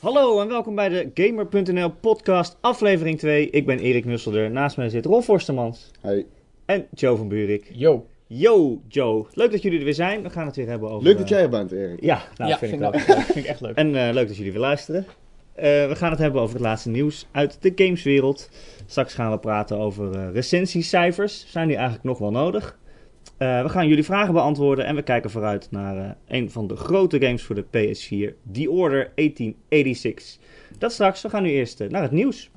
Hallo en welkom bij de Gamer.nl podcast aflevering 2. Ik ben Erik Nusselder, naast mij zit Ron Forstemans Hey. en Joe van Buurik. Yo. Yo Joe, leuk dat jullie er weer zijn. We gaan het weer hebben over... Leuk dat eh, jij er bent, Erik. Ja, nou ja, vind, vind, ik dat- vind ik echt leuk. En eh, leuk dat jullie weer luisteren. Eh, we gaan het hebben over het laatste nieuws uit de gameswereld. Straks gaan we praten over eh, recensiecijfers. Zijn die eigenlijk nog wel nodig? Eh, we gaan jullie vragen beantwoorden en we kijken vooruit naar eh, een van de grote games voor de PS4, The Order 1886. Dat straks, we gaan nu eerst eh, naar het nieuws.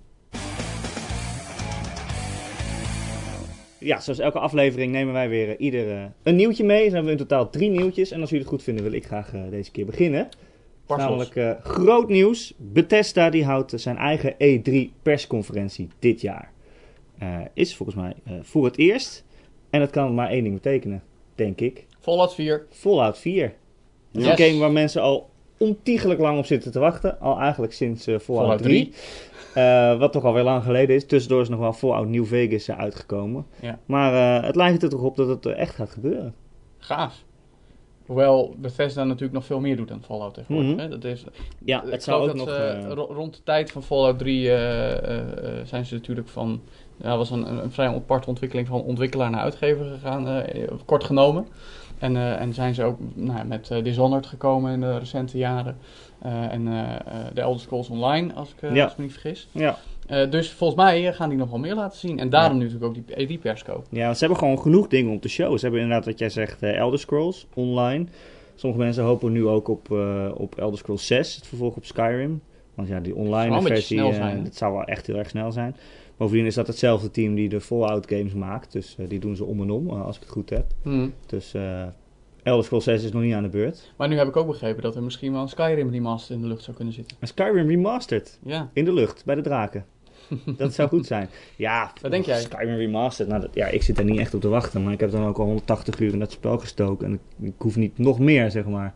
Ja, zoals elke aflevering nemen wij weer eh, ieder een nieuwtje mee. Dan hebben we in totaal drie nieuwtjes. En als jullie het goed vinden, wil ik graag deze keer beginnen. Bartels. Namelijk groot nieuws. Bethesda die houdt zijn eigen E3 persconferentie dit jaar. Is volgens mij voor het eerst. En dat kan maar één ding betekenen, denk ik. Fallout 4. Fallout 4. Dat is Yes. een game waar mensen al ontiegelijk lang op zitten te wachten. Al eigenlijk sinds eh, Fallout, Fallout 3. Eh, wat toch alweer lang geleden is. Tussendoor is nog wel Fallout New Vegas eh, uitgekomen. Ja. Maar het lijkt er toch op dat het echt gaat gebeuren. Gaaf. Hoewel Bethesda natuurlijk nog veel meer doet dan Fallout tegenwoordig. Mhm. hè. Dat is, Ja, ik het zou ook dat nog... rond de tijd van Fallout 3 eh, eh, eh, zijn ze natuurlijk van... Ja, was een, een, vrij aparte ontwikkeling van ontwikkelaar naar uitgever gegaan, eh, kort genomen. En, eh, en zijn ze ook nou, met eh, Dishonored gekomen in de recente jaren. En de Elder Scrolls Online, als ik, Ja. als ik me niet vergis. ja. Dus volgens mij gaan die nog wel meer laten zien. En daarom nu natuurlijk ook die ED-perscope. Ja, ze hebben gewoon genoeg dingen om te showen. Ze hebben inderdaad, wat jij zegt, Elder Scrolls online. Sommige mensen hopen nu ook op, op Elder Scrolls 6, het vervolg op Skyrim. Want ja, die online een versie, snel eh, dat zou wel echt heel erg snel zijn. Bovendien is dat hetzelfde team die de Fallout games maakt. Dus eh, die doen ze om en om, eh, als ik het goed heb. Hm. Dus Elder Scrolls 6 is nog niet aan de beurt. Maar nu heb ik ook begrepen dat er misschien wel een Skyrim remaster in de lucht zou kunnen zitten. Maar Skyrim Remastered, Ja. in de lucht, bij de draken. dat zou goed zijn. Ja, Wat denk jij? Skyrim Remastered, nou, dat, ja, ik zit daar niet echt op te wachten. Maar ik heb dan ook al 180 uur in dat spel gestoken. En ik, ik hoef niet nog meer, zeg maar.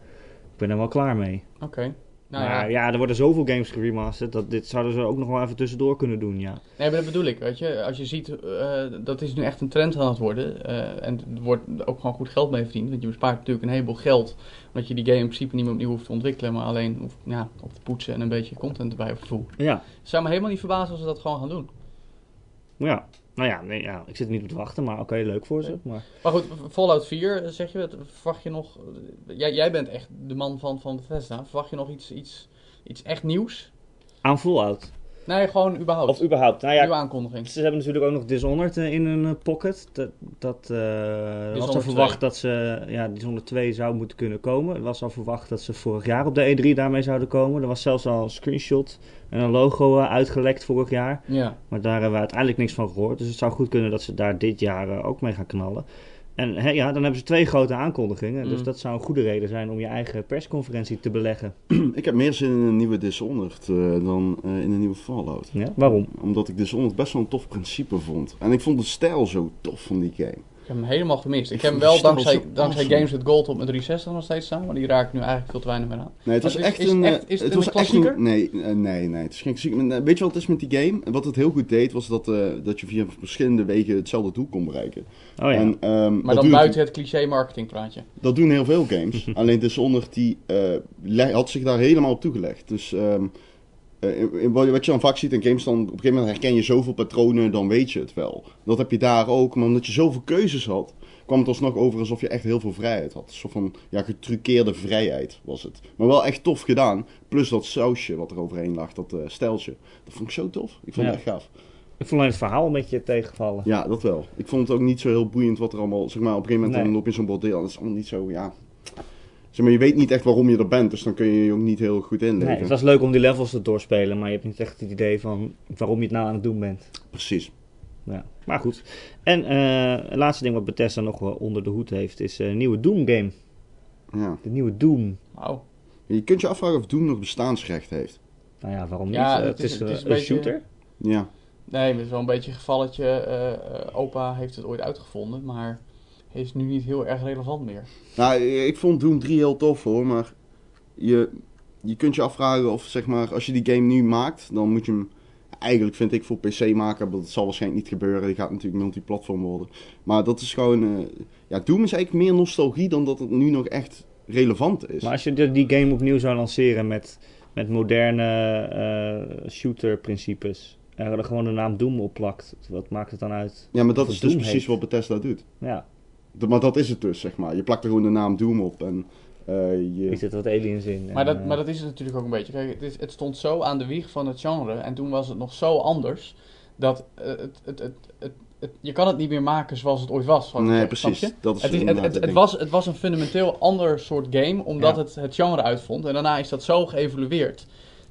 Ik ben er wel klaar mee. Oké. Nou maar ja. ja. er worden zoveel games geremasterd. Dat dit zouden ze ook nog wel even tussendoor kunnen doen, ja. Nee, maar dat bedoel ik, weet je. Als je ziet, eh, dat is nu echt een trend aan het worden. eh, en er wordt ook gewoon goed geld mee verdiend. Want je bespaart natuurlijk een heleboel geld. Omdat je die game in principe niet meer opnieuw hoeft te ontwikkelen. Maar alleen hoeft, ja, op te poetsen en een beetje content erbij op te. Ja, Het zou me helemaal niet verbazen als ze dat gewoon gaan doen. ja. Nou ja, nee, ja, ik zit er niet op te wachten, maar oké, leuk voor ze. Maar... Maar goed, Fallout 4, eh, zeg je, wat verwacht je nog... Jij, jij bent echt de man van, van Bethesda. Verwacht je nog iets, iets, iets echt nieuws? Aan Fallout. Nee, gewoon überhaupt. Of überhaupt. Nou Nieuwe ja, aankondiging. ze hebben natuurlijk ook nog Dishonored eh, in hun eh, pocket. Dat, dat eh, was al verwacht dat ze, ja, Dishonored 2 zou moeten kunnen komen. Het was al verwacht dat ze vorig jaar op de E3 daarmee zouden komen. Er was zelfs al een screenshot en een logo eh, uitgelekt vorig jaar. Ja. Maar daar hebben we uiteindelijk niks van gehoord. Dus het zou goed kunnen dat ze daar dit jaar eh, ook mee gaan knallen. En hè, ja, dan hebben ze twee grote aankondigingen. Dus Mm. dat zou een goede reden zijn om je eigen persconferentie te beleggen. Ik heb meer zin in een nieuwe Dishonored eh, dan eh, in een nieuwe Fallout. Ja? Waarom? Omdat ik Dishonored best wel een tof principe vond. En ik vond de stijl zo tof van die game. Ik heb hem helemaal gemist. Ik heb hem wel dankzij, dankzij. Games with Gold op mijn 360 nog steeds staan, maar die raak ik nu eigenlijk veel te weinig meer aan. Nee, het was is- echt is een... echt- is het was een echt klassieker? Nee, nee, nee. Het is geen klassieker. Eh, Weet je wat het is met die game? Wat het heel goed deed, was dat, eh, dat je via verschillende wegen hetzelfde doel kon bereiken. Oh ja. En, ehm, Maar dat dan buiten het cliché marketingpraatje. Dat doen heel veel games. Alleen Dishonored die eh, had zich daar helemaal op toegelegd. Dus ehm, eh, in- in- wat je dan vaak ziet in games, dan op een gegeven moment herken je zoveel patronen, dan weet je het wel. Dat heb je daar ook, maar omdat je zoveel keuzes had, kwam het alsnog over alsof je echt heel veel vrijheid had. Een soort van ja, getruckeerde vrijheid was het. Maar wel echt tof gedaan. Plus dat sausje wat er overheen lag, dat eh steltje. Dat vond ik zo tof. Ik vond Ja. het echt gaaf. Ik vond alleen het verhaal een beetje tegenvallen. Ja, dat wel. Ik vond het ook niet zo heel boeiend wat er allemaal, zeg maar, op een gegeven moment Nee. dan loop je in zo'n bordeel. Dat is allemaal niet zo, ja... Zeg maar, je weet niet echt waarom je er bent, dus dan kun je je ook niet heel goed inleven. Nee, het was leuk om die levels te doorspelen, maar je hebt niet echt het idee van waarom je het nou aan het doen bent. Precies. Ja, maar goed. En eh, het laatste ding wat Bethesda nog wel onder de hoed heeft, is eh, een nieuwe Doom game. Ja. De nieuwe Doom. Wauw. Je kunt je afvragen of Doom nog bestaansrecht heeft. Nou ja, waarom Ja, niet? Eh, het het is- is, het eh, is een een beetje- shooter. Ja. Nee, het is wel een beetje een gevalletje. eh, eh, opa heeft het ooit uitgevonden, maar is nu niet heel erg relevant meer. Nou, ik vond Doom 3 heel tof hoor, maar je, je kunt je afvragen of zeg maar, als je die game nu maakt, dan moet je hem eigenlijk vind ik voor PC maken, maar dat zal waarschijnlijk niet gebeuren. Die gaat natuurlijk multiplatform worden. Maar dat is gewoon, eh, ja, Doom is eigenlijk meer nostalgie dan dat het nu nog echt relevant is. Maar als je die game opnieuw zou lanceren met met moderne eh, shooter-principes er gewoon de naam Doom op plakt. Wat maakt het dan uit? Ja, maar dat is dus Doom precies heet. wat Bethesda doet. Ja, De- Maar dat is het dus, zeg maar. Je plakt er gewoon de naam Doom op en eh, je... hier zitten wat aliens in. Maar en, dat, eh, maar dat is het natuurlijk ook een beetje. Kijk, het, is, het stond zo aan de wieg van het genre. En toen was het nog zo anders. Dat eh, het, het, het, het, het- je kan het niet meer maken zoals het ooit was. ik Nee, snap precies. Dat is Het, is, het, het, het het, was, het was een fundamenteel ander soort game. Omdat Ja. het het genre uitvond. En daarna is dat zo geëvolueerd.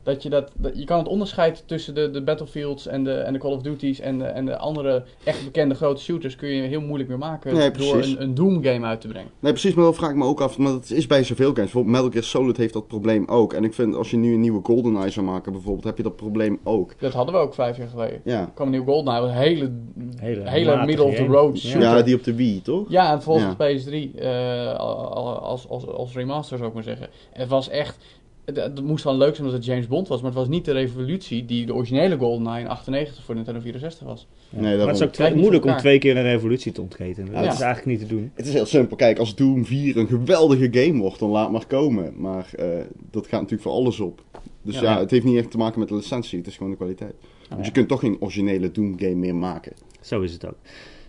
Dat je, dat, dat, je kan het onderscheid tussen de, de Battlefields en de, en de Call of Duties en de, en de andere echt bekende grote shooters kun je heel moeilijk meer maken Nee, door precies. een, een Doom game uit te brengen. Nee, precies, maar dat vraag ik me ook af. Maar dat is bij zoveel games. Bijvoorbeeld Metal Gear Solid heeft dat probleem ook. En ik vind, als je nu een nieuwe GoldenEye zou maken bijvoorbeeld, heb je dat probleem ook. Dat hadden we ook vijf jaar geleden. Ja, Er kwam een nieuw GoldenEye, een hele, Hele hele, matige middle of the game. road Ja. shooter. ja die op de Wii, toch? Ja, en volgens Ja. PS3 eh, als, als, als remaster zou ik maar zeggen. En het was echt... Het, het moest wel leuk zijn omdat het James Bond was, maar het was niet de revolutie die de originele GoldenEye in 98 voor Nintendo 64 was. Ja. Nee, maar het is ook twee- moeilijk om twee keer een revolutie te ontketenen. Dat Ja. is eigenlijk niet te doen. Het is heel simpel. Kijk, als Doom 4 een geweldige game wordt, dan laat maar komen. Maar eh, dat gaat natuurlijk voor alles op. Dus Ja. ja, het heeft niet echt te maken met de licentie. Het is gewoon de kwaliteit. Want je kunt toch geen originele Doom game meer maken. Zo is het ook.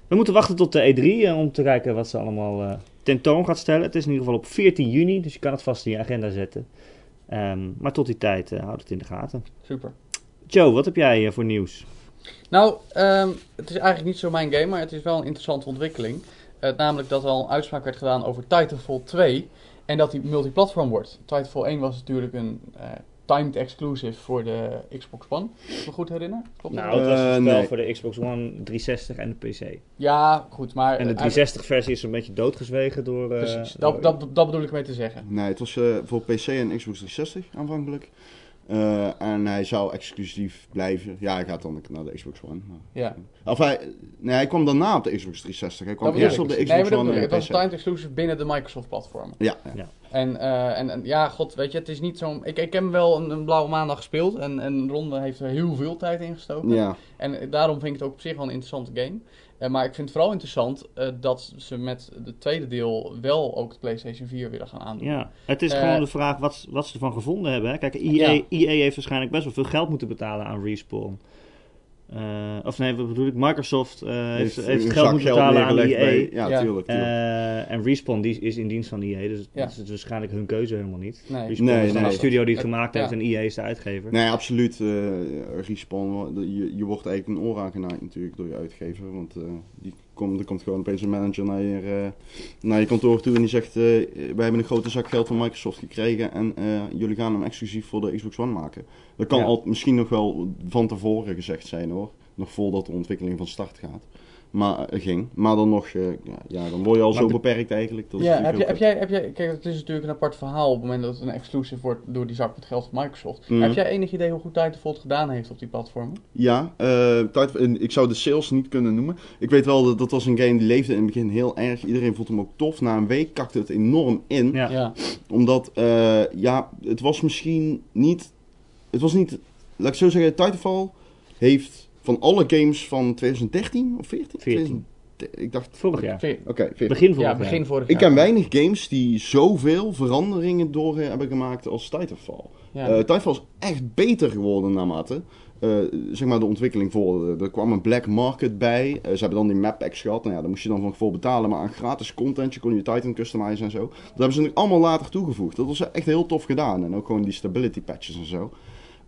We moeten wachten tot de E3 eh, om te kijken wat ze allemaal eh, tentoon gaat stellen. Het is in ieder geval op 14 juni, dus je kan het vast in je agenda zetten. Ehm, maar tot die tijd eh, houd het in de gaten. Super. Joe, wat heb jij eh, voor nieuws? Nou, ehm, het is eigenlijk niet zo mijn game, maar het is wel een interessante ontwikkeling. Eh, namelijk dat er al een uitspraak werd gedaan over Titanfall 2 en dat die multiplatform wordt. Titanfall 1 was natuurlijk een timed exclusive voor de Xbox One, als ik me goed herinner. Klopt? Nou, het was Eh, een spel nee. voor de Xbox One 360 en de PC. Ja, goed, maar... En de eigenlijk- 360-versie is een beetje doodgezwegen door... eh, Precies, dat, dat, dat bedoel ik mee te zeggen. Nee, het was eh, voor PC en Xbox 360 aanvankelijk. Eh, en hij zou exclusief blijven. Ja, hij gaat dan naar de Xbox One. maar- Ja, Of hij, nee, hij kwam daarna op de Xbox 360. Hij kwam dat eerst op de Nee, Xbox dat One en Het was timed exclusive binnen de Microsoft-platformen. Ja, Ja. En, eh, en, en ja, god, weet je, het is niet zo'n... Ik, ik heb hem wel een, een blauwe maandag gespeeld en, en Ronde heeft er heel veel tijd in gestoken. ja. En eh, daarom vind ik het ook op zich wel een interessante game. Eh, maar ik vind het vooral interessant eh, dat ze met het tweede deel wel ook de PlayStation 4 willen gaan aandoen. Ja, het is gewoon de vraag wat, wat ze ervan gevonden hebben. Hè? Kijk, EA, Ja. EA heeft waarschijnlijk best wel veel geld moeten betalen aan Respawn. Eh, of nee, wat bedoel ik? Microsoft eh, heeft, heeft, geld moeten betalen aan EA. bij- Ja, Ja. tuurlijk. tuurlijk. Eh, en Respawn die is in dienst van EA, dus Ja. dat is waarschijnlijk hun keuze helemaal niet. Nee. Respawn Nee, is nee. een studio die het gemaakt heeft en EA is de uitgever. Nee, absoluut. eh respawn, je, je wordt eigenlijk een oor aangenaaid natuurlijk door je uitgever. Want eh, die komt, er komt gewoon opeens een manager naar je, eh, naar je kantoor toe en die zegt... eh, wij hebben een grote zak geld van Microsoft gekregen en eh, jullie gaan hem exclusief voor de Xbox One maken. Dat kan Ja. al, misschien nog wel van tevoren gezegd zijn hoor. Nog voordat de ontwikkeling van start gaat. Maar, eh, ging. Maar dan nog, eh, ja, ja, dan word je al Maar zo de- beperkt eigenlijk. Dat is Ja, heb, je, heb, jij, heb jij, kijk, het is natuurlijk een apart verhaal op het moment dat het een exclusive wordt door die zak met geld van Microsoft. Mhm. Heb jij enig idee hoe goed Titanfall het gedaan heeft op die platformen? Ja, eh, tijd, en ik zou de sales niet kunnen noemen. Ik weet wel dat dat was een game die leefde in het begin heel erg. Iedereen vond hem ook tof. Na een week kakte het enorm in. Ja. Ja, Omdat, eh, ja, het was misschien niet... Het was niet... Laat ik zo zeggen, Titanfall heeft van alle games van 2013 of 14? 14. Ik dacht... Vorig jaar. Oké, 14. Begin vorig ja jaar. begin vorig Ik jaar. ken weinig games die zoveel veranderingen door hebben gemaakt als Titanfall. Ja. Eh Titanfall is echt beter geworden naarmate eh, zeg maar de ontwikkeling vorderde. Er kwam een black market bij. Eh, ze hebben dan die map packs gehad. Nou ja, daar moest je dan van voor betalen. Maar aan gratis content, je kon je Titan customizen en zo. Dat hebben ze natuurlijk allemaal later toegevoegd. Dat was echt heel tof gedaan. En ook gewoon die stability patches en zo.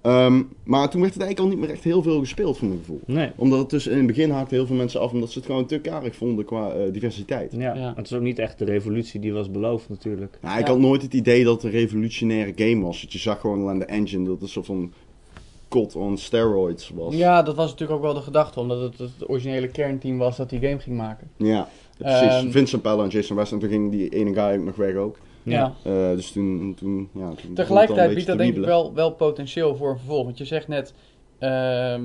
Ehm, maar toen werd het eigenlijk al niet meer echt heel veel gespeeld, voor mijn gevoel. Nee. Omdat het dus in het begin haakte heel veel mensen af. Omdat ze het gewoon te karig vonden qua eh, diversiteit. Ja, Ja. het is ook niet echt de revolutie die was beloofd natuurlijk. Nou, ik Ja. had nooit het idee dat het een revolutionaire game was. Dat je zag gewoon al aan de engine dat het een soort van COD on steroids was. Ja, dat was natuurlijk ook wel de gedachte, omdat het het originele kernteam was dat die game ging maken. Ja, precies. Ehm, Vincent Pella en Jason West. En toen ging die ene guy ook nog weg ook. Ja. Eh, dus toen, toen, ja, toen Tegelijkertijd biedt dat te denk ik wel, wel potentieel voor een vervolg. Want je zegt net, ehm,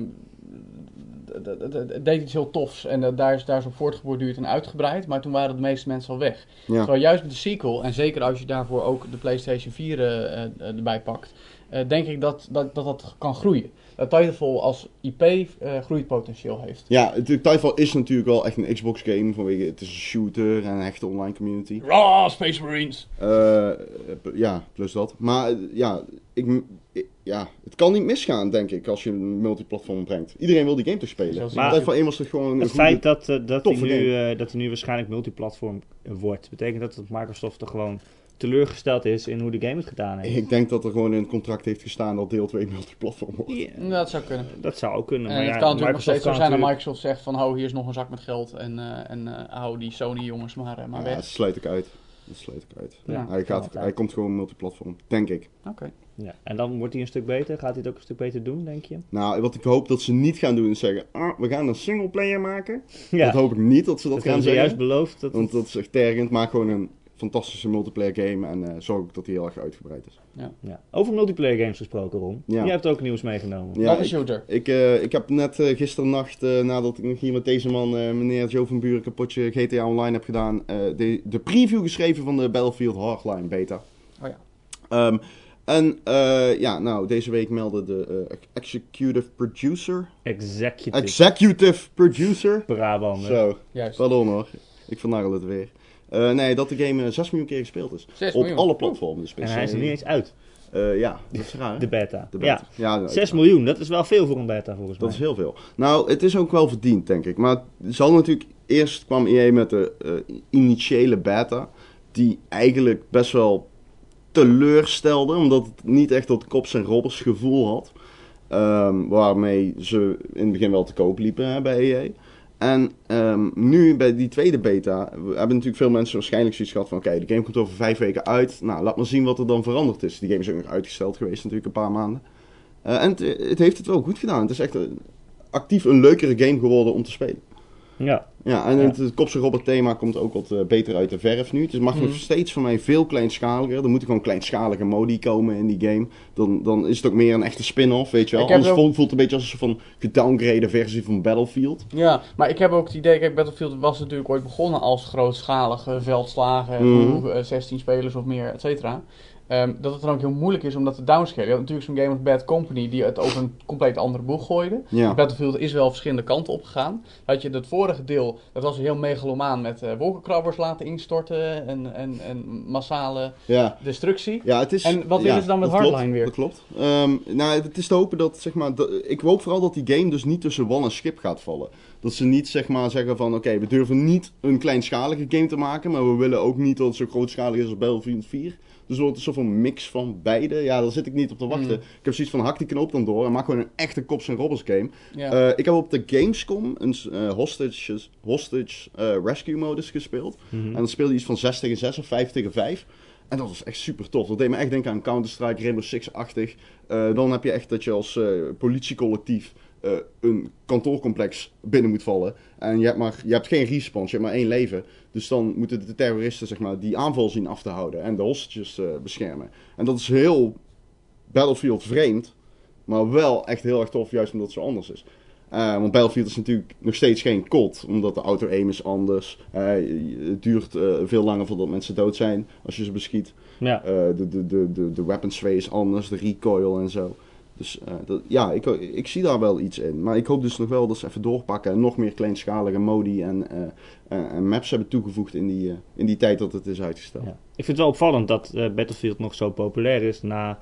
het deed iets heel tofs en eh, daar, is, daar is op voortgeborduurd en uitgebreid. Maar toen waren de meeste mensen al weg. Ja. Terwijl juist met de sequel, en zeker als je daarvoor ook de PlayStation 4 eh, eh, erbij pakt, eh, denk ik dat dat, dat dat kan groeien. Dat Titanfall als IP eh groeipotentieel heeft. Ja, Titanfall is natuurlijk wel echt een Xbox game. Vanwege het is een shooter en een hechte online community. Raw Space Marines! Eh, ja, plus dat. Maar eh, ja, ik, ik, ja, het kan niet misgaan, denk ik, als je een multiplatform brengt. Iedereen wil die game toch spelen. Maar- was gewoon een Het goede- feit dat, eh, dat, hij nu, eh, dat hij nu waarschijnlijk multiplatform wordt, betekent dat, dat Microsoft er gewoon teleurgesteld is in hoe de game het gedaan heeft. Ik denk dat er gewoon in het contract heeft gestaan dat deel 2 multiplatform wordt. Dat zou kunnen. dat zou ook kunnen. En Maar het ja, kan natuurlijk nog Microsoft steeds zo zijn dat Microsoft zegt van, oh, hier is nog een zak met geld en, eh, en eh, hou die Sony jongens maar, eh, maar Ja, weg. dat sluit ik uit. Dat sluit ik uit. Ja, hij, gaat, hij komt gewoon multiplatform, denk ik. Oké. Ja, en dan wordt hij een stuk beter. Gaat hij het ook een stuk beter doen, denk je? Nou, wat ik hoop dat ze niet gaan doen is zeggen, ah, we gaan een singleplayer maken. Ja, Dat hoop ik niet dat ze dat, dat gaan hebben ze zeggen. juist beloofd. Dat Want dat is echt tergend. Maak gewoon een fantastische multiplayer game en eh, zorg ook dat die heel erg uitgebreid is. ja. Over multiplayer games gesproken, Ron. Ja. Je hebt ook nieuws meegenomen. Ja, een ik, shooter. ik, eh, ik heb net eh gisternacht, eh, nadat ik nog hier met deze man, eh, meneer Joe van Buren, kapotje GTA Online heb gedaan, eh, de, de preview geschreven van de Battlefield Hardline beta. Oh ja. Ehm, en eh, ja, nou, deze week meldde de eh, executive producer. Executive Executive producer. Brabander. Zo, Juist. pardon hoor. Ik vernarrel het weer. Eh, nee, dat de game eh, 6 miljoen keer gespeeld is. 6 Op miljoen. alle platformen. Dus En hij is er niet eens uit, Eh, ja, dat is raar. hè? de beta. De beta. Ja, nou, 6 miljoen, dat is wel veel voor een beta volgens Dat mij. is heel veel. Nou, het is ook wel verdiend, denk ik. Maar zal natuurlijk... Eerst kwam EA met de eh, initiële beta. Die eigenlijk best wel teleurstelde. Omdat het niet echt dat kops en robbers gevoel had. Ehm, waarmee ze in het begin wel te koop liepen hè, bij EA. En ehm, nu bij die tweede beta hebben natuurlijk veel mensen waarschijnlijk zoiets gehad van... Oké, de game komt over vijf weken uit. Nou, laat maar zien wat er dan veranderd is. Die game is ook nog uitgesteld geweest natuurlijk een paar maanden. Eh, en het, het heeft het wel goed gedaan. Het is echt een, actief een leukere game geworden om te spelen. Ja, Ja, en het, het Kopse Robert thema komt ook wat eh, beter uit de verf nu. Het mag Mhm. nog steeds van mij veel kleinschaliger. Er moeten gewoon kleinschalige modi komen in die game. Dan, dan is het ook meer een echte spin-off, weet je wel. Ik Anders ook- voelt, het een beetje als een van gedowngrade versie van Battlefield. Ja, maar ik heb ook het idee, kijk, Battlefield was natuurlijk ooit begonnen als grootschalige veldslagen, Mhm. voor, eh, 16 spelers of meer, et cetera. Ehm, dat het dan ook heel moeilijk is om dat te downscalen. Je had natuurlijk zo'n game als Bad Company die het over een compleet andere boeg gooide. Ja. Battlefield is wel verschillende kanten opgegaan. Had je het vorige deel, dat was heel megalomaan met eh, wolkenkrabbers laten instorten en, en, en massale Ja. destructie. Ja, het is, En wat ja, ze dan met dat klopt, Hardline weer? Dat klopt. Ehm, nou, het is te hopen dat, zeg maar, dat- ik hoop vooral dat die game dus niet tussen wal en schip gaat vallen. Dat ze niet, zeg maar, zeggen van, oké, we durven niet een kleinschalige game te maken, maar we willen ook niet dat het zo grootschalig is als Battlefield 4. Dus het wordt een soort van mix van beide. Ja, daar zit ik niet op te wachten. Mm. Ik heb zoiets van, hak die knoop dan door en maak gewoon een echte Cops en Robbers game. Eh, ik heb op de Gamescom een eh, hostage, hostage eh, rescue modus gespeeld. Mhm. En dan speelde je iets van 6 tegen 6 of 5 tegen 5. En dat was echt super tof. Dat deed me echt denken aan Counter-Strike, Rainbow Six-achtig. Dan heb je echt dat je als politiecollectief eh, een kantoorcomplex binnen moet vallen. En je hebt, maar, je hebt geen respawns, je hebt maar één leven. Dus dan moeten de terroristen zeg maar, die aanval zien af te houden en de hostages eh, beschermen. En dat is heel Battlefield vreemd, maar wel echt heel erg tof, juist omdat het zo anders is. Eh, want Battlefield is natuurlijk nog steeds geen kot, omdat de auto-aim is anders. Het duurt veel langer voordat mensen dood zijn als je ze beschiet. ja. De, de, de, de, de weapon sway is anders, de recoil en zo. Dus eh, dat, ja, ik, ik zie daar wel iets in. Maar ik hoop dus nog wel dat ze even doorpakken en nog meer kleinschalige modi en, eh, en- en maps hebben toegevoegd in die, eh, in die tijd dat het is uitgesteld. Ja. Ik vind het wel opvallend dat eh, Battlefield nog zo populair is na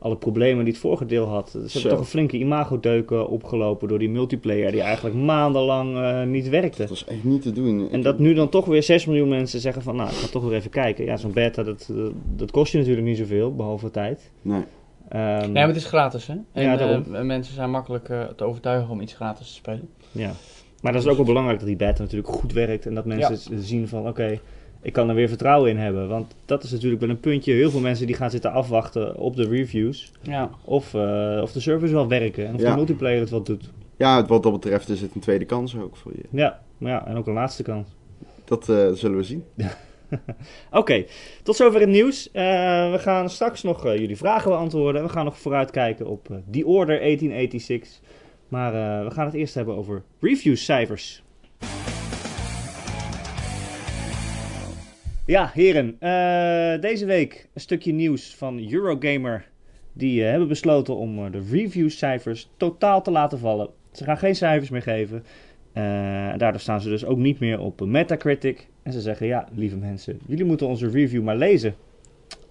alle problemen die het vorige deel had. Ze hebben toch een flinke imagodeuken opgelopen door die multiplayer die eigenlijk maandenlang eh, niet werkte. Dat was echt niet te doen. En dat nu dan toch weer 6 miljoen mensen zeggen van nou, ik ga toch weer even kijken. Ja, zo'n beta, dat, dat, dat kost je natuurlijk niet zoveel, behalve tijd. Nee. Ehm, Nee, maar het is gratis, hè? En Ja, eh, mensen zijn makkelijk eh, te overtuigen om iets gratis te spelen. ja. Maar dat is ook wel belangrijk dat die beta natuurlijk goed werkt en dat mensen zien van oké, ik kan er weer vertrouwen in hebben. Want dat is natuurlijk wel een puntje. Heel veel mensen die gaan zitten afwachten op de reviews Ja. of, eh, of de servers wel werken en of Ja. de multiplayer het wel doet. Ja, wat dat betreft is het een tweede kans ook voor je. Ja, maar ja, en ook een laatste kans. Dat eh, zullen we zien. Oké, tot zover het nieuws. Eh, we gaan straks nog eh, jullie vragen beantwoorden. We gaan nog vooruitkijken op eh The Order 1886. Maar eh, we gaan het eerst hebben over reviewcijfers. Ja, heren. eh, deze week een stukje nieuws van Eurogamer. Die eh, hebben besloten om eh, de reviewcijfers totaal te laten vallen. Ze gaan geen cijfers meer geven. Eh, en daardoor staan ze dus ook niet meer op Metacritic. En ze zeggen, ja, lieve mensen, jullie moeten onze review maar lezen.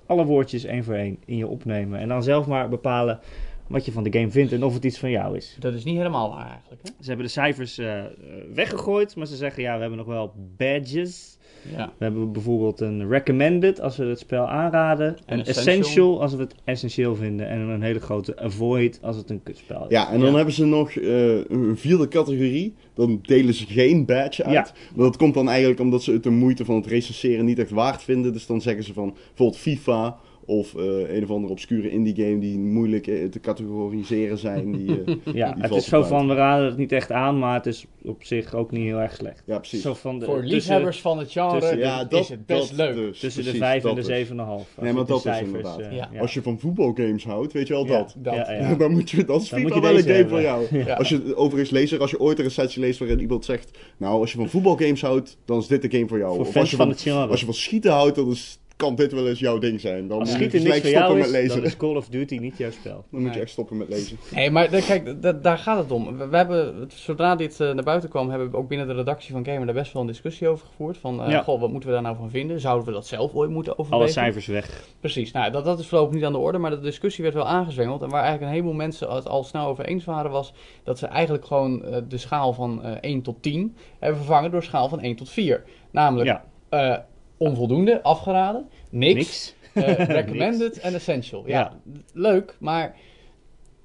Alle woordjes één voor één in je opnemen. En dan zelf maar bepalen wat je van de game vindt en of het iets van jou is. Dat is niet helemaal waar eigenlijk. Hè? Ze hebben de cijfers eh, eh, weggegooid, maar ze zeggen ja, we hebben nog wel badges. Ja. We hebben bijvoorbeeld een recommended als we het spel aanraden. En Een essential. essential als we het essentieel vinden. En een hele grote avoid als het een kutspel is. Ja, en dan Ja. hebben ze nog eh, een vierde categorie. Dan delen ze geen badge uit. Ja. Maar dat komt dan eigenlijk omdat ze het de moeite van het recenseren niet echt waard vinden. Dus dan zeggen ze van bijvoorbeeld FIFA of eh, een of andere obscure indie game die moeilijk eh, te categoriseren zijn. Die, eh, Ja, die het is zo van, we raden het niet echt aan, maar het is op zich ook niet heel erg slecht. Ja, precies. Zo van de, Voor tussen, liefhebbers van het genre tussen- ja, is dat, het best leuk. Dus, tussen de precies, 5 en de dus. 7,5. Nee, maar Als je dat de is inderdaad. Ja. Als je van voetbalgames houdt, weet je wel Ja, dat. dat. Ja, ja. dan moet je, dat is Dan FIFA moet je wel een game voor jou. Ja. Als je overigens lezer, als je ooit een recensie leest waarin iemand zegt, nou als je van voetbalgames houdt, dan is dit de game voor jou. Voor of fans als je van van, het genre. als je van schieten houdt, dan is, kan dit wel eens jouw ding zijn. Dan Als moet je schieten niks voor jou stoppen is, met dan lezen. is Call of Duty niet jouw spel. Dan moet je echt stoppen met lezen. Nee, maar da- kijk, da- daar gaat het om. We, we hebben, zodra dit eh, naar buiten kwam, hebben we ook binnen de redactie van Gamer daar best wel een discussie over gevoerd. Van, eh, Ja. goh, wat moeten we daar nou van vinden? Zouden we dat zelf ooit moeten overwegen? Alle cijfers weg. Precies, nou, dat, dat is voorlopig niet aan de orde, maar de discussie werd wel aangezwengeld. En waar eigenlijk een heleboel mensen het al snel over eens waren, was dat ze eigenlijk gewoon eh, de schaal van eh 1 tot 10 hebben vervangen door schaal van 1 tot 4. Namelijk Ja, eh, onvoldoende, afgeraden, niks, niks. eh, recommended en essential. Ja, Ja. leuk, maar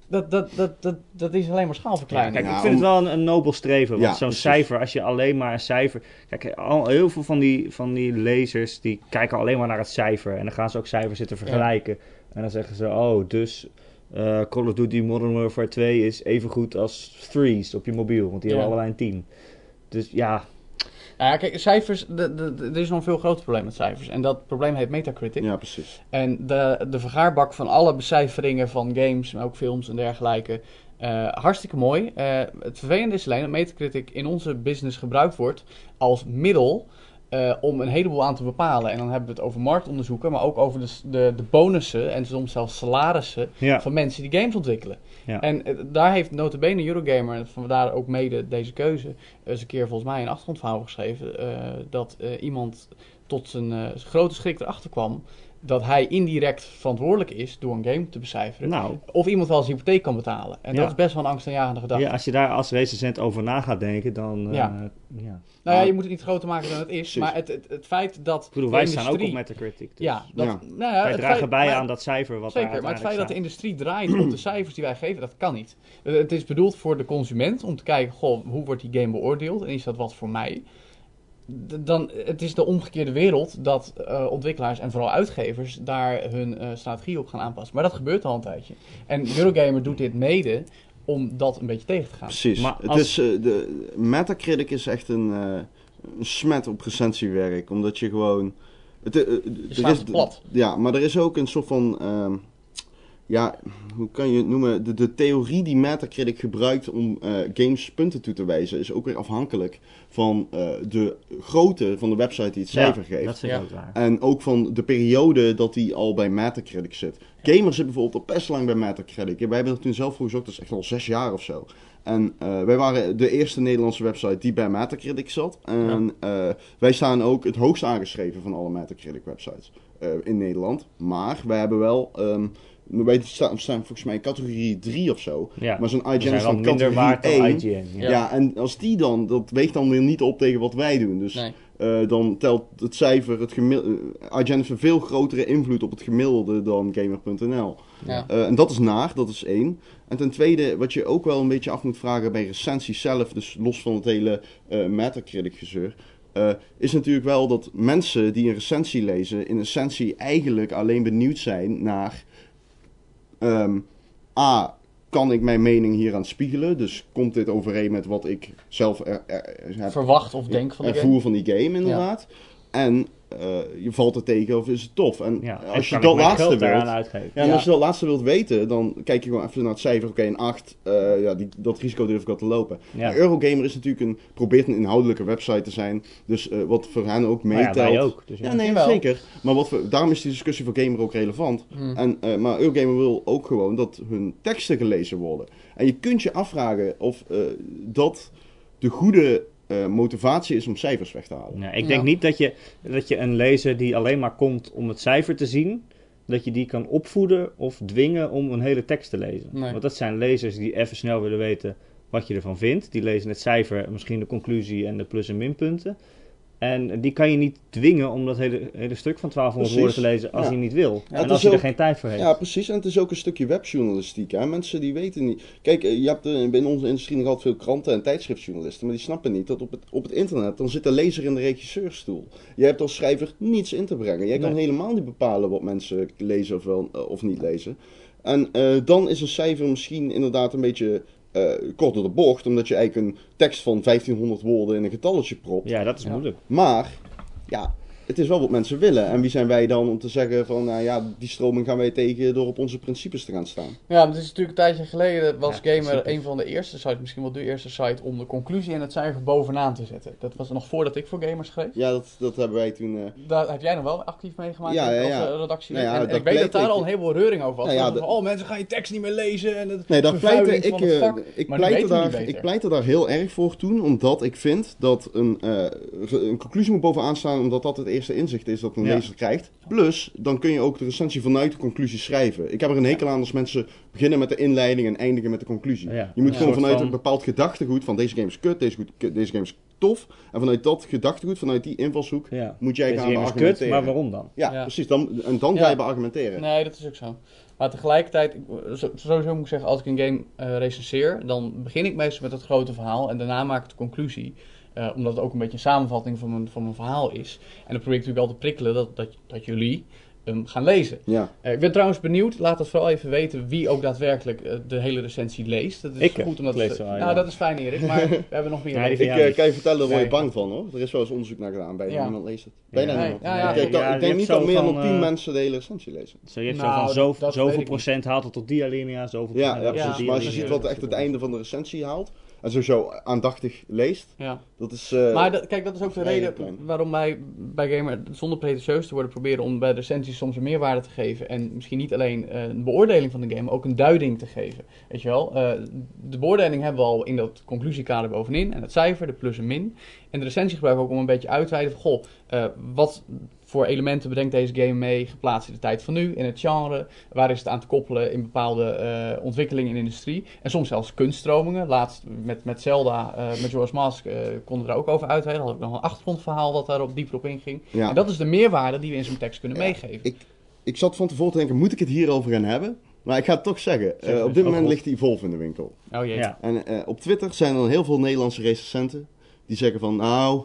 dat, dat, dat, dat, dat is alleen maar Ja, schaalverkleining. kijk, ik vind om- het wel een, een nobel streven. Want Ja, zo'n cijfer, als je alleen maar een cijfer... Kijk, al, heel veel van die, van die lezers, die kijken alleen maar naar het cijfer. En dan gaan ze ook cijfers zitten vergelijken. En dan zeggen ze, oh, dus eh, Call of Duty Modern Warfare 2 is even goed als Threes op je mobiel. Want die Ja. hebben allebei een 10. Dus ja, Nou ja, kijk, cijfers, er is nog een veel groter probleem met cijfers. En dat probleem heet Metacritic. Ja, precies. En de, de vergaarbak van alle becijferingen van games, maar ook films en dergelijke. eh, hartstikke mooi. Eh, het vervelende is alleen dat Metacritic in onze business gebruikt wordt als middel eh, om een heleboel aan te bepalen. En dan hebben we het over marktonderzoeken, maar ook over de, de, de bonussen en soms zelfs salarissen ja. van mensen die games ontwikkelen. Ja. En eh, daar heeft notabene Eurogamer, vandaar ook mede deze keuze, eens een keer volgens mij een achtergrondverhaal geschreven. eh, dat eh, iemand tot zijn grote schrik erachter kwam dat hij indirect verantwoordelijk is door een game te becijferen. Nou, Of iemand wel zijn hypotheek kan betalen. En dat is best wel een angstaanjagende gedachte. ja, als je daar als recensent over na gaat denken, dan... eh, Ja. ja. Nou ja, je moet het niet groter maken dan het is. Precies. Maar het, het, het feit dat Ik bedoel, wij staan ook op Metacritic. Dus Ja, dat, Ja. Nou ja, wij het dragen feit- bij maar- aan dat cijfer wat Zeker, maar het feit dat de industrie draait op de cijfers die wij geven, dat kan niet. Eh, Het is bedoeld voor de consument om te kijken, goh, hoe wordt die game beoordeeld en is dat wat voor mij? Dan, het is de omgekeerde wereld dat eh, ontwikkelaars en vooral uitgevers daar hun eh, strategie op gaan aanpassen. Maar dat gebeurt al een tijdje. En Eurogamer doet dit mede om dat een beetje tegen te gaan. Precies. Maar Het is, eh, de Metacritic is echt een, eh, een smet op recensiewerk. Omdat je gewoon... Het, is- het plat. Ja, maar er is ook een soort van... ja, hoe kan je het noemen? De, de theorie die Metacritic gebruikt om eh, games punten toe te wijzen... is ook weer afhankelijk van eh, de grootte van de website die het cijfer Ja, geeft. Dat ik Ja. waar. En ook van de periode dat hij al bij Metacritic zit. Gamer zit bijvoorbeeld al best lang bij Metacritic. Wij hebben er toen zelf voor gezorgd, dat is echt al zes jaar of zo. En eh, wij waren de eerste Nederlandse website die bij Metacritic zat. En eh, wij staan ook het hoogst aangeschreven van alle Metacritic websites eh, in Nederland. Maar wij hebben wel, ehm wij staan, staan volgens mij in categorie 3 of zo. Ja. Maar zo'n IGN zijn is minder waard dan 1. IGN. Ja. Ja. en als die dan, dat weegt dan weer niet op tegen wat wij doen. Dus Nee. eh, dan telt het cijfer, het gemiddelde. IGN heeft een veel grotere invloed op het gemiddelde dan Gamer.nl. Ja. Eh, en dat is naar, dat is één. En ten tweede, wat je ook wel een beetje af moet vragen bij recensies zelf, dus los van het hele eh Metacritic gezeur, eh, is natuurlijk wel dat mensen die een recensie lezen, in essentie eigenlijk alleen benieuwd zijn naar ehm, A, kan ik mijn mening hier aan spiegelen? Dus komt dit overeen met wat ik zelf er, er- heb Verwacht of denk van de game. ervoer van die game, inderdaad. En je valt er tegen of is het tof? En Ja, als je dat laatste wilt, ja, en Ja. als je dat laatste wilt weten, dan kijk je gewoon even naar het cijfer. Oké, een 8, eh, ja, die, dat risico durf ik al te lopen. Ja. Maar Eurogamer is natuurlijk een, probeert een inhoudelijke website te zijn. Dus eh, wat voor hen ook Maar ja, meetelt. wij ook. Dus ja. Ja, nee, zeker. Maar wat we, daarom is die discussie voor Gamer ook relevant. Hmm. En, eh, maar Eurogamer wil ook gewoon dat hun teksten gelezen worden. En je kunt je afvragen of eh, dat de goede eh, motivatie is om cijfers weg te halen. Ja, ik denk Ja. niet dat je, dat je een lezer die alleen maar komt om het cijfer te zien, dat je die kan opvoeden of dwingen om een hele tekst te lezen. Nee. Want dat zijn lezers die even snel willen weten wat je ervan vindt. Die lezen het cijfer, misschien de conclusie en de plus- en minpunten. En die kan je niet dwingen om dat hele, hele stuk van 1200 Precies. woorden te lezen als Ja. hij niet wil. en als hij er geen tijd voor heeft. Ja, precies. En het is ook een stukje webjournalistiek. Hè? Mensen die weten niet. Kijk, eh, je hebt eh, binnen onze industrie nog altijd veel kranten en tijdschriftjournalisten. Maar die snappen niet dat op het, op het internet. dan zit de lezer in de regisseurstoel. Jij hebt als schrijver niets in te brengen. Jij kan Nee. helemaal niet bepalen wat mensen lezen of, wel, eh, of niet lezen. En dan is een cijfer misschien inderdaad een beetje. Eh kort door de bocht, omdat je eigenlijk een tekst van 1500 woorden in een getalletje propt. Ja, dat is Ja. moeilijk. Maar, ja, het is wel wat mensen willen. En wie zijn wij dan om te zeggen van, nou ja, die stroming gaan wij tegen door op onze principes te gaan staan. Ja, maar het is natuurlijk een tijdje geleden was Ja, Gamer een van de eerste sites, misschien wel de eerste site, om de conclusie en het cijfer bovenaan te zetten. Dat was nog voordat ik voor Gamers schreef. Ja, dat, dat hebben wij toen... eh, Daar heb jij nog wel actief meegemaakt Ja, ja, als eh, redactie. Nou ja, en ik weet dat daar ik- al een heleboel reuring over was. Nou ja, Van, dat- oh, mensen gaan je tekst niet meer lezen. En het Nee, daar pleitte ik, eh, vak. ik, Maar nu pleitte daar, ik pleitte daar heel erg voor toen, omdat ik vind dat een, eh, een conclusie moet bovenaan staan, omdat dat het eerste inzicht is dat een Ja. lezer krijgt. Plus, dan kun je ook de recensie vanuit de conclusie schrijven. Ik heb er een hekel aan als mensen beginnen met de inleiding en eindigen met de conclusie. Ja. Je moet Ja. gewoon vanuit van- een bepaald gedachtegoed van deze game is kut, deze, goed, deze game is tof. En vanuit dat gedachtegoed, vanuit die invalshoek, Ja. moet jij Deze gaan game is kut, argumenteren. maar waarom dan? Ja, Ja. precies. Dan, en dan Ja. ga je beargumenteren. Nee, dat is ook zo. Maar tegelijkertijd, sowieso moet ik zeggen, als ik een game eh recenseer, dan begin ik meestal met het grote verhaal en daarna maak ik de conclusie. Eh, omdat het ook een beetje een samenvatting van mijn, van mijn verhaal is. En dan probeer ik natuurlijk wel te prikkelen dat, dat, dat jullie hem gaan lezen. Ja. Eh, ik ben trouwens benieuwd, laat het vooral even weten wie ook daadwerkelijk eh, de hele recensie leest. Dat is Ik, goed om dat lees te- zo, Nou, ja. dat is fijn Erik, maar we hebben nog meer. Ja. Ik niet. kan je vertellen, daar word je Nee. bang van hoor. Er is wel eens onderzoek naar gedaan, bijna Ja. niemand leest het. Bijna niemand. Ik denk, ik niet zo dat meer dan van, 10 eh, mensen de hele recensie lezen. Zo, je hebt Nou, zo van zo, zoveel procent haalt het tot die alinea, zoveel Ja, procent ja, precies. maar als je ziet wat echt het einde van de recensie haalt, en sowieso aandachtig leest, Ja. dat is... eh, Maar dat- kijk, dat is ook de reden waarom wij bij Gamer, zonder pretentieus te worden, proberen om bij de recensies soms een meerwaarde te geven. En misschien niet alleen eh, een beoordeling van de game, maar ook een duiding te geven. Weet je wel, eh, de beoordeling hebben we al in dat conclusiekader bovenin. En het cijfer, de plus en min. En de recensie gebruiken we ook om een beetje uit te wijden van, goh, eh, wat voor elementen bedenkt deze game mee, geplaatst in de tijd van nu, in het genre, waar is het aan te koppelen in bepaalde eh, ontwikkelingen in de industrie. En soms zelfs kunststromingen. Laatst met, met Zelda, eh, met Joris Mask, eh, konden we er ook over uitweiden. Had ik nog een achtergrondverhaal wat daarop dieper op inging. ja. En dat is de meerwaarde die we in zo'n tekst kunnen Ja, meegeven. ik, ik zat van tevoren te denken, moet ik het hierover gaan hebben? Maar ik ga het toch zeggen. Zeg Eh, op dit moment Oh, ligt Evolve in de winkel. Oh jee. Ja. En eh, op Twitter zijn er heel veel Nederlandse recensenten die zeggen van, nou,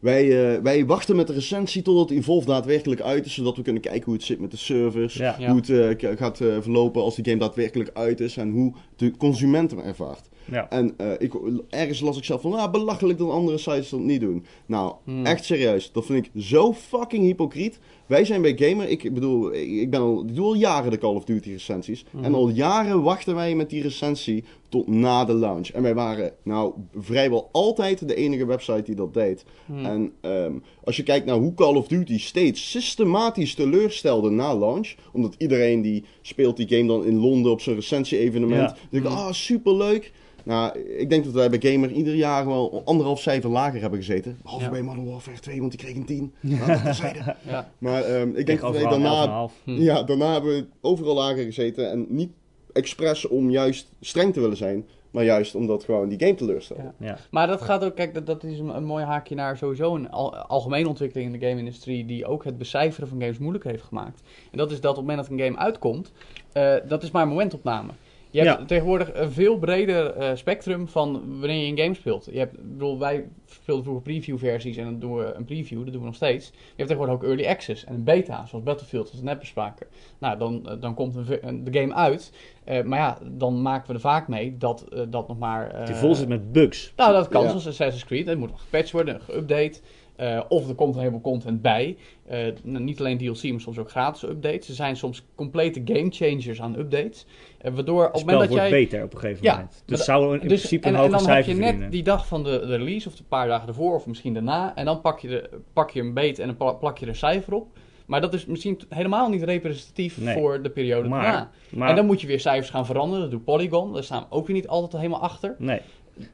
wij, eh, wij wachten met de recensie totdat Evolve daadwerkelijk uit is, zodat we kunnen kijken hoe het zit met de servers, Ja. Ja. hoe het eh, gaat eh, verlopen als die game daadwerkelijk uit is en hoe de consument hem ervaart. Ja. En eh, ik, ergens las ik zelf van, ah, belachelijk dat andere sites dat niet doen. Nou, Hmm. echt serieus, dat vind ik zo fucking hypocriet. Wij zijn bij Gamer, ik bedoel, ik, ben al, ik doe al jaren de Call of Duty recensies. Hmm. En al jaren wachten wij met die recensie tot na de launch. En wij waren nou vrijwel altijd de enige website die dat deed. Hmm. En ehm, als je kijkt naar hoe Call of Duty steeds systematisch teleurstelde na launch. Omdat iedereen die speelt die game dan in Londen op zijn recensie-evenement. Ja. Dan denk ik, Hmm. ah, superleuk. Nou, ik denk dat wij bij Gamer ieder jaar wel anderhalf cijfer lager hebben gezeten. Behalve Ja. bij Modern Warfare 2, want die kreeg een 10. Nou, dat terzijde. Ja. Maar ehm, ik Ik denk dat wij daarna 11,5. Hm. ja, daarna hebben we overal lager gezeten. En niet expres om juist streng te willen zijn. Maar juist omdat gewoon die game teleurstelde. Ja. Ja. Maar dat gaat ook, kijk, dat, dat is een, een mooi haakje naar sowieso een al, algemene ontwikkeling in de game-industrie die ook het becijferen van games moeilijk heeft gemaakt. En dat is dat op het moment dat een game uitkomt, eh, dat is maar een momentopname. Je hebt Ja. tegenwoordig een veel breder eh, spectrum van wanneer je een game speelt. Je hebt, bedoel, wij speelden vroeger preview-versies en dan doen we een preview, dat doen we nog steeds. Je hebt tegenwoordig ook early access en een beta, zoals Battlefield, zoals we net bespraken. Nou, dan, eh, dan komt een, ve- een- de game uit. Eh, maar ja, dan maken we er vaak mee dat eh, dat nog maar... eh, Die vol zit met bugs. nou, dat kan Ja. zoals Assassin's Creed. Het moet nog gepatcht worden, geüpdate. Eh, of er komt een heleboel content bij. Eh, niet alleen DLC, maar soms ook gratis updates. Er zijn soms complete game changers aan updates. Eh, waardoor op Het moment spel dat wordt jij... beter op een gegeven Ja, moment. Dus zou in Dus, principe en, een en hoger dan heb cijfer je net die dag van de, de release, of een paar dagen ervoor, of misschien daarna. En dan pak je, de, pak je een beet en dan pla- plak je er een cijfer op. Maar dat is misschien helemaal niet representatief Nee. voor de periode Maar- daarna. Maar, En dan moet je weer cijfers gaan veranderen. Dat doet Polygon. Daar staan we ook weer niet altijd helemaal achter. nee.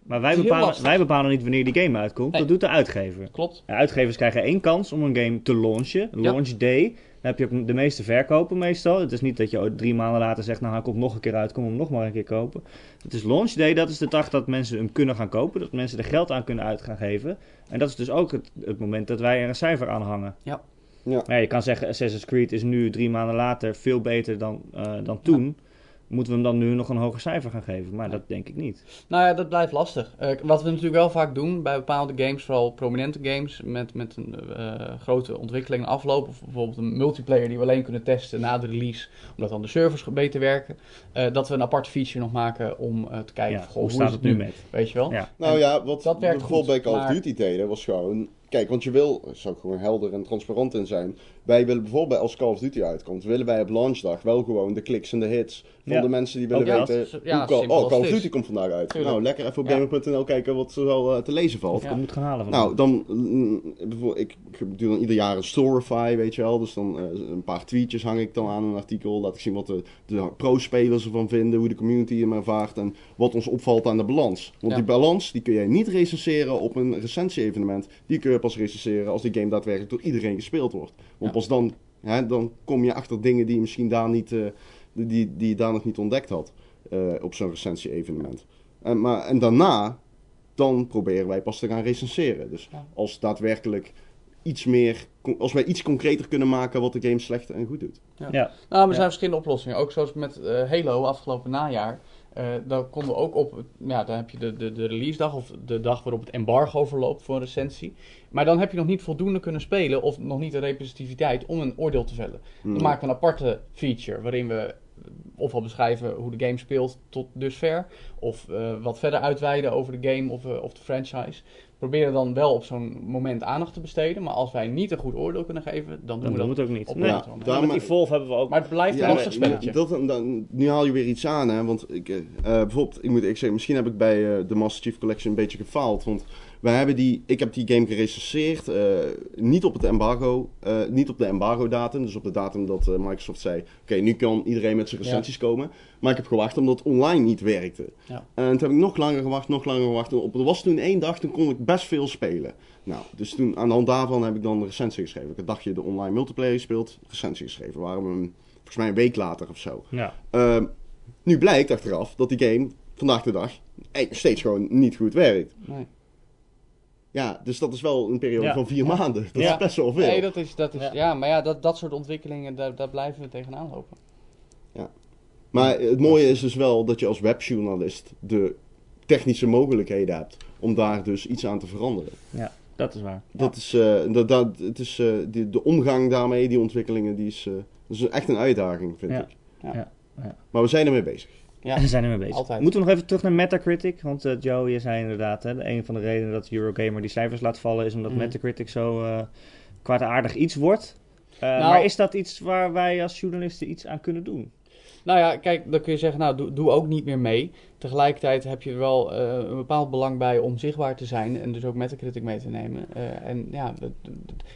Maar wij bepalen, wij bepalen niet wanneer die game uitkomt. Nee. Dat doet de uitgever. Klopt. De uitgevers krijgen één kans om een game te launchen. Ja. Launch day. Dan heb je ook de meeste verkopen meestal. Het is niet dat je drie maanden later zegt, nou hij komt nog een keer uit, kom hem nog maar een keer kopen. Het is launch day, dat is de dag dat mensen hem kunnen gaan kopen. Dat mensen er geld aan kunnen uit gaan geven. En dat is dus ook het, het moment dat wij er een cijfer aan hangen. Ja. Ja. Ja, je kan zeggen, Assassin's Creed is nu drie maanden later veel beter dan, eh, dan toen. Moeten we hem dan nu nog een hoger cijfer gaan geven? Maar dat denk ik niet. Nou ja, dat blijft lastig. Eh, wat we natuurlijk wel vaak doen bij bepaalde games, vooral prominente games met, met een eh, grote ontwikkeling en afloop, of bijvoorbeeld een multiplayer die we alleen kunnen testen na de release, omdat dan de servers beter werken, eh, dat we een aparte feature nog maken om te kijken, Ja, goh, hoe staat is het nu met? Weet je wel? Ja. Nou En ja, wat dat werkt bijvoorbeeld goed, bij Call of maar- Duty deden was gewoon... Kijk, want je wil, er zou ik gewoon helder en transparant in zijn. Wij willen bijvoorbeeld als Call of Duty uitkomt, willen wij op launchdag wel gewoon de kliks en de hits van Ja. de mensen die willen Ook ja, weten ja, hoe Call, oh, Call of is. Duty komt vandaag uit. Tuurlijk. Nou, lekker even op Ja. gamer.nl kijken wat er wel eh, te lezen valt. Of ik moet gaan halen van Nou, dan mm, bijvoorbeeld, ik doe dan ieder jaar een Storify, weet je wel. Dus dan eh, een paar tweetjes hang ik dan aan een artikel. Laat ik zien wat de, de pro-spelers ervan vinden, hoe de community hem ervaart en wat ons opvalt aan de balans. Want Ja. die balans, die kun je niet recenseren op een recensie-evenement. Die kun je pas recenseren als die game daadwerkelijk door iedereen gespeeld wordt. Want Ja. pas dan, hè, dan kom je achter dingen die je misschien daar niet, eh, die, die je daar nog niet ontdekt had eh, op zo'n recensie-evenement. En, maar, en daarna, dan proberen wij pas te gaan recenseren. Dus Ja. als daadwerkelijk iets meer, als wij iets concreter kunnen maken wat de game slecht en goed doet. Ja. Nou, maar er Ja. zijn verschillende oplossingen. Ook zoals met eh, Halo afgelopen najaar. Eh daar konden we ook op, ja, dan heb je de, de, de release dag of de dag waarop het embargo verloopt voor een recensie. Maar dan heb je nog niet voldoende kunnen spelen of nog niet de representativiteit om een oordeel te vellen. Hmm. Dan maken we een aparte feature waarin we ofwel beschrijven hoe de game speelt tot dusver. Of eh, wat verder uitweiden over de game of, eh, of de franchise. Proberen dan wel op zo'n moment aandacht te besteden. Maar als wij niet een goed oordeel kunnen geven, dan doen Dan we dat het ook niet. op Nee. Ja, Met Evolve hebben we ook... Maar het blijft een lastig spelletje. Dat, dan, nu haal je weer iets aan, hè? Want ik, eh, eh, bijvoorbeeld, ik moet ik zeggen, misschien heb ik bij eh, de Master Chief Collection een beetje gefaald. Want wij hebben die, ik heb die game gerecenseerd, eh, niet op het embargo, eh, niet op de embargo-datum. Dus op de datum dat eh, Microsoft zei: Oké, nu kan iedereen met zijn Ja. recensies komen. Maar ik heb gewacht omdat online niet werkte. Ja. En toen heb ik nog langer gewacht, nog langer gewacht. Op, er was toen één dag, toen kon ik best veel spelen. Nou, dus toen aan de hand daarvan heb ik dan een recensie geschreven. Ik had een dagje de online multiplayer gespeeld, recensie geschreven. We een, volgens mij een week later of zo. Ja. Ehm, nu blijkt achteraf dat die game vandaag de dag steeds gewoon niet goed werkt. Nee. Ja, dus dat is wel een periode Ja. van vier maanden. Dat Ja. is best wel veel. Nee, dat is, dat is, Ja. ja. maar ja, dat, dat soort ontwikkelingen, daar, daar blijven we tegenaan lopen. Maar het mooie is dus wel dat je als webjournalist de technische mogelijkheden hebt om daar dus iets aan te veranderen. Dat is waar. Dat is, eh, dat, dat, het is eh, die, de omgang daarmee, die ontwikkelingen, die is, eh, dat is echt een uitdaging, vind Ja. ik. Ja. Ja. Ja. Maar we zijn ermee bezig. Ja, We zijn ermee bezig. altijd. Moeten we nog even terug naar Metacritic? Want eh, Joe, je zei inderdaad, hè, een van de redenen dat Eurogamer die cijfers laat vallen is omdat Mhm. Metacritic zo eh kwaadaardig iets wordt. Eh, Nou- maar is dat iets waar wij als journalisten iets aan kunnen doen? Nou ja, kijk, dan kun je zeggen, nou, doe, doe ook niet meer mee. Tegelijkertijd heb je er wel eh, een bepaald belang bij om zichtbaar te zijn en dus ook Metacritic mee te nemen. Eh, en ja,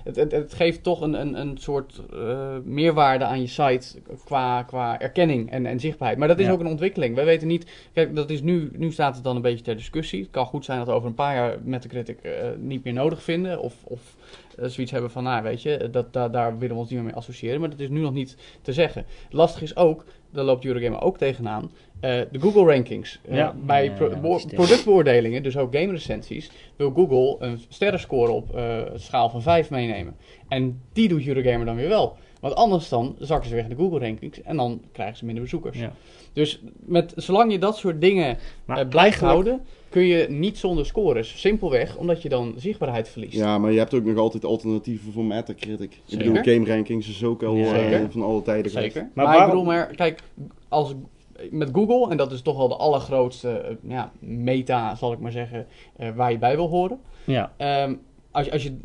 het, het, het, geeft toch een, een, een soort eh, meerwaarde aan je site qua, qua erkenning en, en zichtbaarheid. Maar dat is Ja. ook een ontwikkeling. Wij weten niet, kijk, dat is nu, nu staat het dan een beetje ter discussie. Het kan goed zijn dat we over een paar jaar Metacritic eh, niet meer nodig vinden of... of zoiets hebben van, nou weet je, dat, daar daar willen we ons niet meer mee associëren. Maar dat is nu nog niet te zeggen. Lastig is ook, daar loopt Eurogamer ook tegenaan, eh, de Google rankings. Eh, Ja. bij pro- productbeoordelingen, dus ook game recensies, wil Google een sterrenscore op eh, een schaal van 5 meenemen. En die doet Eurogamer dan weer wel. Want anders dan zakken ze weg in de Google rankings en dan krijgen ze minder bezoekers. Ja. Dus met, zolang je dat soort dingen eh, blijft eigenlijk- houden, kun je niet zonder scores. Simpelweg omdat je dan zichtbaarheid verliest. Ja, maar je hebt ook nog altijd alternatieven voor Metacritic. Ik Zeker. bedoel, game rankings is ook al zeker. van alle tijden. Zeker. Maar Maar, ik bedoel maar, kijk, als met Google, en dat is toch wel de allergrootste eh, ja, meta, zal ik maar zeggen, eh, waar je bij wil horen. Ja. Ehm, als, je- als je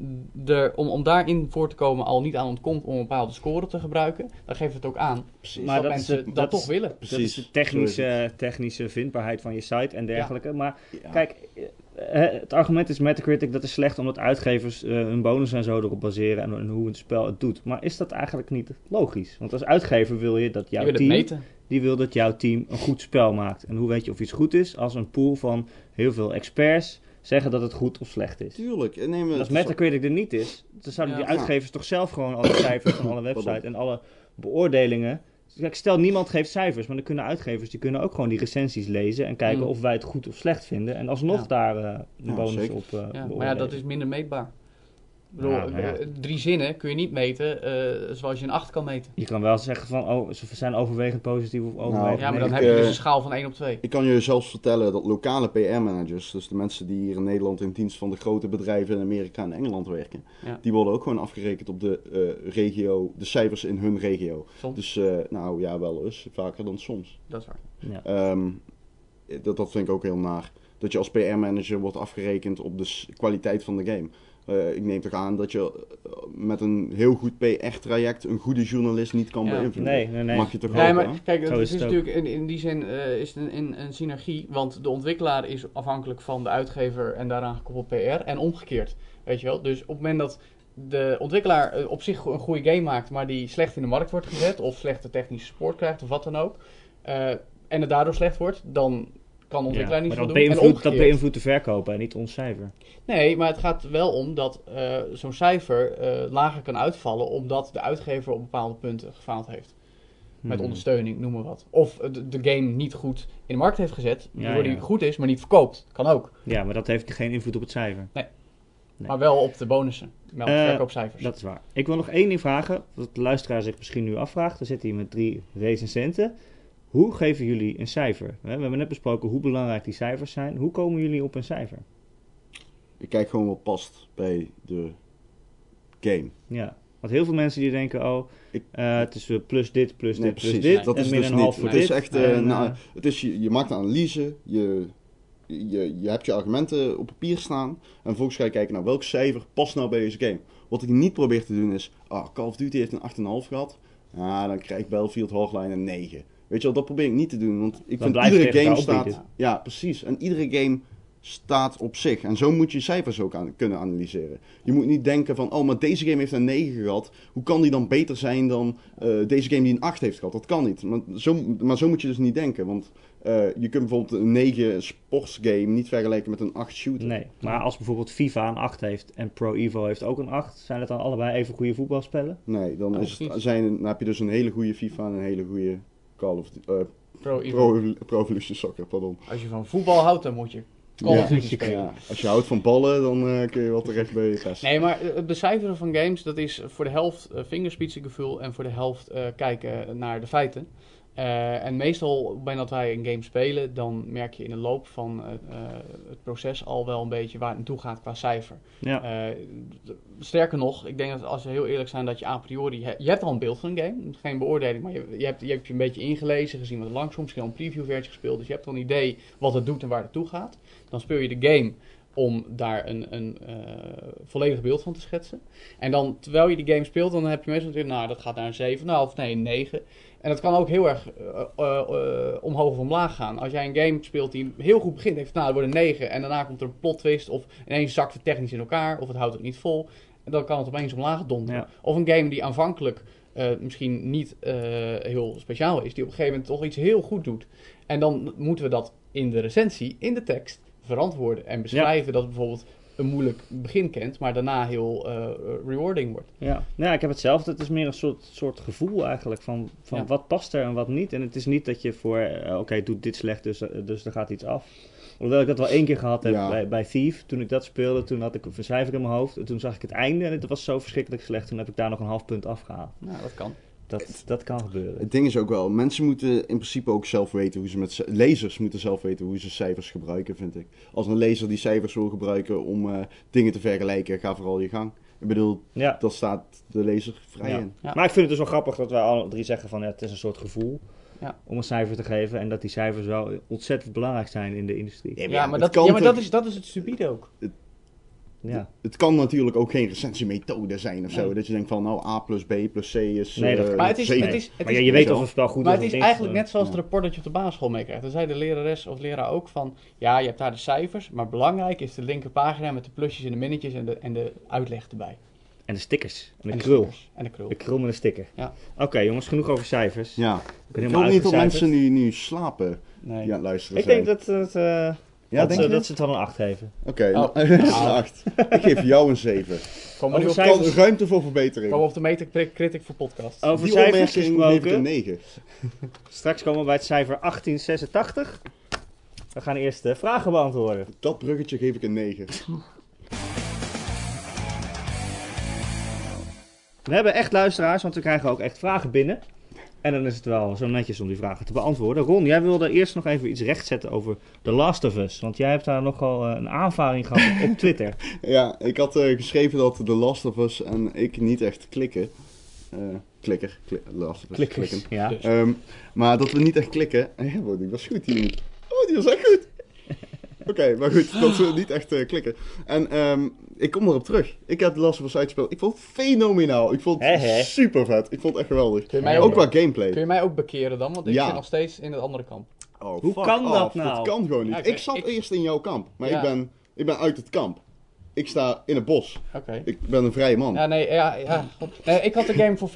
er, om, om daarin voor te komen al niet aan ontkomt om een bepaalde score te gebruiken, dan geeft het ook aan Precies. Maar dat, mensen het- dat, dat toch is- willen. Dat is Precies. de technische, technische vindbaarheid van je site en dergelijke. Maar Ja. kijk, eh, hè, het argument is Metacritic dat is slecht omdat uitgevers eh, hun bonus en zo erop baseren en, en hoe een spel het doet. Maar is dat eigenlijk niet logisch? Want als uitgever wil je dat jouw het team, meten. die wil dat jouw team een goed spel maakt. En hoe weet je of iets goed is? Als een pool van heel veel experts zeggen dat het goed of slecht is. Tuurlijk. En neem Als Metacritic er niet is, dan zouden Ja. die uitgevers toch zelf gewoon alle cijfers van alle websites en alle beoordelingen. Kijk, stel niemand geeft cijfers, maar dan kunnen uitgevers die kunnen ook gewoon die recensies lezen en kijken Mm. of wij het goed of slecht vinden. En alsnog Ja. daar eh een Ja, bonus zeker. op uh, Ja, maar ja, dat is minder meetbaar. Ik bedoel, ja. eh, drie zinnen kun je niet meten eh, zoals je een 8 kan meten. Je kan wel zeggen van, oh, ze zijn overwegend positief of overwegend Ja, maar dan heb je dus een schaal van 1 op 2. Ik kan je zelfs vertellen dat lokale PR-managers, dus de mensen die hier in Nederland in dienst van de grote bedrijven in Amerika en Engeland werken, Ja. die worden ook gewoon afgerekend op de eh, regio, de cijfers in hun regio. Soms, Dus eh, nou ja, wel eens, vaker dan soms. dat is waar. Ja. Ehm, dat, dat vind ik ook heel naar. Dat je als PR-manager wordt afgerekend op de kwaliteit van de game. Eh, ik neem toch aan dat je eh, met een heel goed PR-traject een goede journalist niet kan Ja. beïnvloeden. Nee, nee, nee. Mag je toch Nee, ook, maar kijk, Zo het is natuurlijk in, in die zin eh, is het een, een, een synergie, want de ontwikkelaar is afhankelijk van de uitgever en daaraan gekoppeld PR en omgekeerd. Weet je wel? Dus op het moment dat de ontwikkelaar op zich een goede game maakt, maar die slecht in de markt wordt gezet of slechte technische support krijgt of wat dan ook, eh, en het daardoor slecht wordt, dan kan ontwikkelaar Ja, niet maar dat beïnvloedt, dat beïnvloedt de verkoper en niet ons cijfer. Nee, maar het gaat wel om dat eh, zo'n cijfer eh, lager kan uitvallen omdat de uitgever op bepaalde punten gefaald heeft. Met Hmm. ondersteuning, noem maar wat. Of de, de game niet goed in de markt heeft gezet, Ja, waardoor ja. die goed is, maar niet verkoopt. Kan ook. Ja, maar dat heeft geen invloed op het cijfer. Nee. Maar wel op de bonussen, met Eh, verkoopcijfers. Dat is waar. Ik wil nog één ding vragen, wat de luisteraar zich misschien nu afvraagt. We zitten hier met drie recensenten. Hoe geven jullie een cijfer? We hebben net besproken hoe belangrijk die cijfers zijn. Hoe komen jullie op een cijfer? Ik kijk gewoon wat past bij de game. Ja, want heel veel mensen die denken, oh, Ik- eh, het is eh, plus dit, plus Nee, dit, plus dit. Dat en is dus een half niet. voor Het is dit. echt, eh, En, nou, het is, je, je maakt een analyse, je, je, je hebt je argumenten op papier staan. En vervolgens ga je kijken naar welk cijfer past nou bij deze game. Wat ik niet probeer te doen is, ah, Call of Duty heeft een 8,5 gehad. Ja, dan krijgt Battlefield Hardline een 9. Weet je wel, dat probeer ik niet te doen. Want ik Dan vind iedere game staat... opbieden. Ja, precies. En iedere game staat op zich. En zo moet je cijfers ook aan, kunnen analyseren. Je moet niet denken van, oh, maar deze game heeft een 9 gehad. Hoe kan die dan beter zijn dan eh, deze game die een 8 heeft gehad? Dat kan niet. Maar zo, maar zo moet je dus niet denken. Want eh, je kunt bijvoorbeeld een 9 sportsgame niet vergelijken met een 8 shooter. Nee, maar als bijvoorbeeld FIFA een 8 heeft en Pro Evo heeft ook een 8, zijn het dan allebei even goede voetbalspellen? Nee, dan, Oh, is het, zijn, dan heb je dus een hele goede FIFA en een hele goede Call of Duty- eh, Pro. Pro, Pro Evolution Soccer, pardon. Als je van voetbal houdt, dan moet je Call Ja. of Duty spelen. Ja, als je houdt van ballen, dan eh, kun je wel terecht bij je rest. Nee, maar eh, het becijferen van games, dat is voor de helft uh, vingerspitsengevoel en voor de helft eh, kijken naar de feiten. Eh, en meestal, op het moment dat wij een game spelen, dan merk je in de loop van eh, eh, het proces al wel een beetje waar het naartoe gaat qua cijfer. Ja, sterker nog, ik denk dat als we heel eerlijk zijn, dat je a priori, he- je hebt al een beeld van een game, geen beoordeling, maar je, je, hebt, je hebt je een beetje ingelezen, gezien wat er langs misschien al een previewversie gespeeld, dus je hebt al een idee wat het doet en waar het toe gaat. Dan speel je de game om daar een, een eh, volledig beeld van te schetsen. En dan, terwijl je die game speelt, dan heb je meestal natuurlijk, nou, dat gaat naar een 7, nou, of nee, een 9. En dat kan ook heel erg eh, eh, eh, omhoog of omlaag gaan. Als jij een game speelt die heel goed begint, heeft nou, het wordt een 9 en daarna komt er een plot twist of ineens zakt het technisch in elkaar of het houdt het niet vol. En dan kan het opeens omlaag donderen. Ja. Of een game die aanvankelijk misschien niet heel speciaal is, die op een gegeven moment toch iets heel goed doet. En dan moeten we dat in de recensie, in de tekst, verantwoorden en beschrijven dat bijvoorbeeld een moeilijk begin kent, maar daarna heel eh, rewarding wordt. ja. Nou ja, ik heb hetzelfde. Het is meer een soort, soort gevoel eigenlijk van, van Ja. wat past er en wat niet. En het is niet dat je voor, eh, oké, doet dit slecht, dus, eh, dus er gaat iets af. Hoewel ik dat wel één keer gehad heb Ja. bij, bij Thief. Toen ik dat speelde, toen had ik een cijfer in mijn hoofd. En toen zag ik het einde en het was zo verschrikkelijk slecht. Toen heb ik daar nog een half punt afgehaald. Nou, dat kan. Dat, dat kan gebeuren. Het ding is ook wel, mensen moeten in principe ook zelf weten hoe ze met... Lezers moeten zelf weten hoe ze cijfers gebruiken, vind ik. Als een lezer die cijfers wil gebruiken om eh, dingen te vergelijken, ga vooral je gang. Ik bedoel, Ja. dat staat de lezer vrij Ja. in. Ja. Maar ik vind het dus wel grappig dat wij alle drie zeggen van ja, het is een soort gevoel Ja. om een cijfer te geven. En dat die cijfers wel ontzettend belangrijk zijn in de industrie. Ja, Ja, maar, dat, ja, maar dat, is, dat is het stupide ook. Ja. Het kan natuurlijk ook geen recensiemethode zijn of zo. Nee. Dat je denkt van, nou, A plus B plus C is Nee, dat eh, Maar het is- het is- maar ja, je weet of een spel goed Maar is het of is eigenlijk net zoals ja. het rapport dat je op de basisschool meekrijgt. Dan zei de lerares of leraar ook van... Ja, je hebt daar de cijfers, maar belangrijk is de linkerpagina met de plusjes en de minnetjes en de, en de uitleg erbij. En de stickers. En de En de krul. stickers. En de krul. De krul met een sticker. Ja. Oké jongens, genoeg over cijfers. Ja. Ik wil niet dat mensen nu, nu slapen Nee. die aan het luisteren Ik zijn. denk dat, het, eh, Ja, dat, denk ze, je? dat ze het wel een 8 geven. Oké, Oh. nou, een acht. Ik geef jou een 7. Kom maar nu Over op, cijfers- ruimte voor verbetering. kom op de Metacritic voor podcast. Over Die cijfers ik een gesproken. 9. Straks komen we bij het cijfer 1886. We gaan eerst de vragen beantwoorden. Dat bruggetje geef ik een 9. We hebben echt luisteraars, want we krijgen ook echt vragen binnen. En dan is het wel zo netjes om die vragen te beantwoorden. Ron, jij wilde eerst nog even iets rechtzetten over The Last of Us. Want jij hebt daar nogal eh, een aanvaring gehad op, Twitter. Ja, ik had eh, geschreven dat The Last of Us en ik niet echt klikken. Eh, klikker. Kli Last of Us. Klikkers. klikken. Ja. Ehm, maar dat we niet echt klikken. Ja, die was goed die. Oh, die was echt goed. Oké, maar goed, dat we niet echt eh, klikken. En ehm, ik kom erop terug. Ik heb The Last of Us uitgespeeld. Ik vond het fenomenaal. Ik vond het super vet. Ik vond het echt geweldig. Kun je mij Ook ook, qua gameplay. kun je mij ook bekeren dan? Want ik Ja. zit nog steeds in het andere kamp. Oh, Hoe kan dat nou? Dat kan gewoon niet. Ja, ik- ik zat ik- eerst in jouw kamp, maar Ja. ik, ben, ik ben uit het kamp. Ik sta in het bos. Oké. Ik ben een vrije man. Ja, nee, ja, ja. Nee, ik had de game voor 40%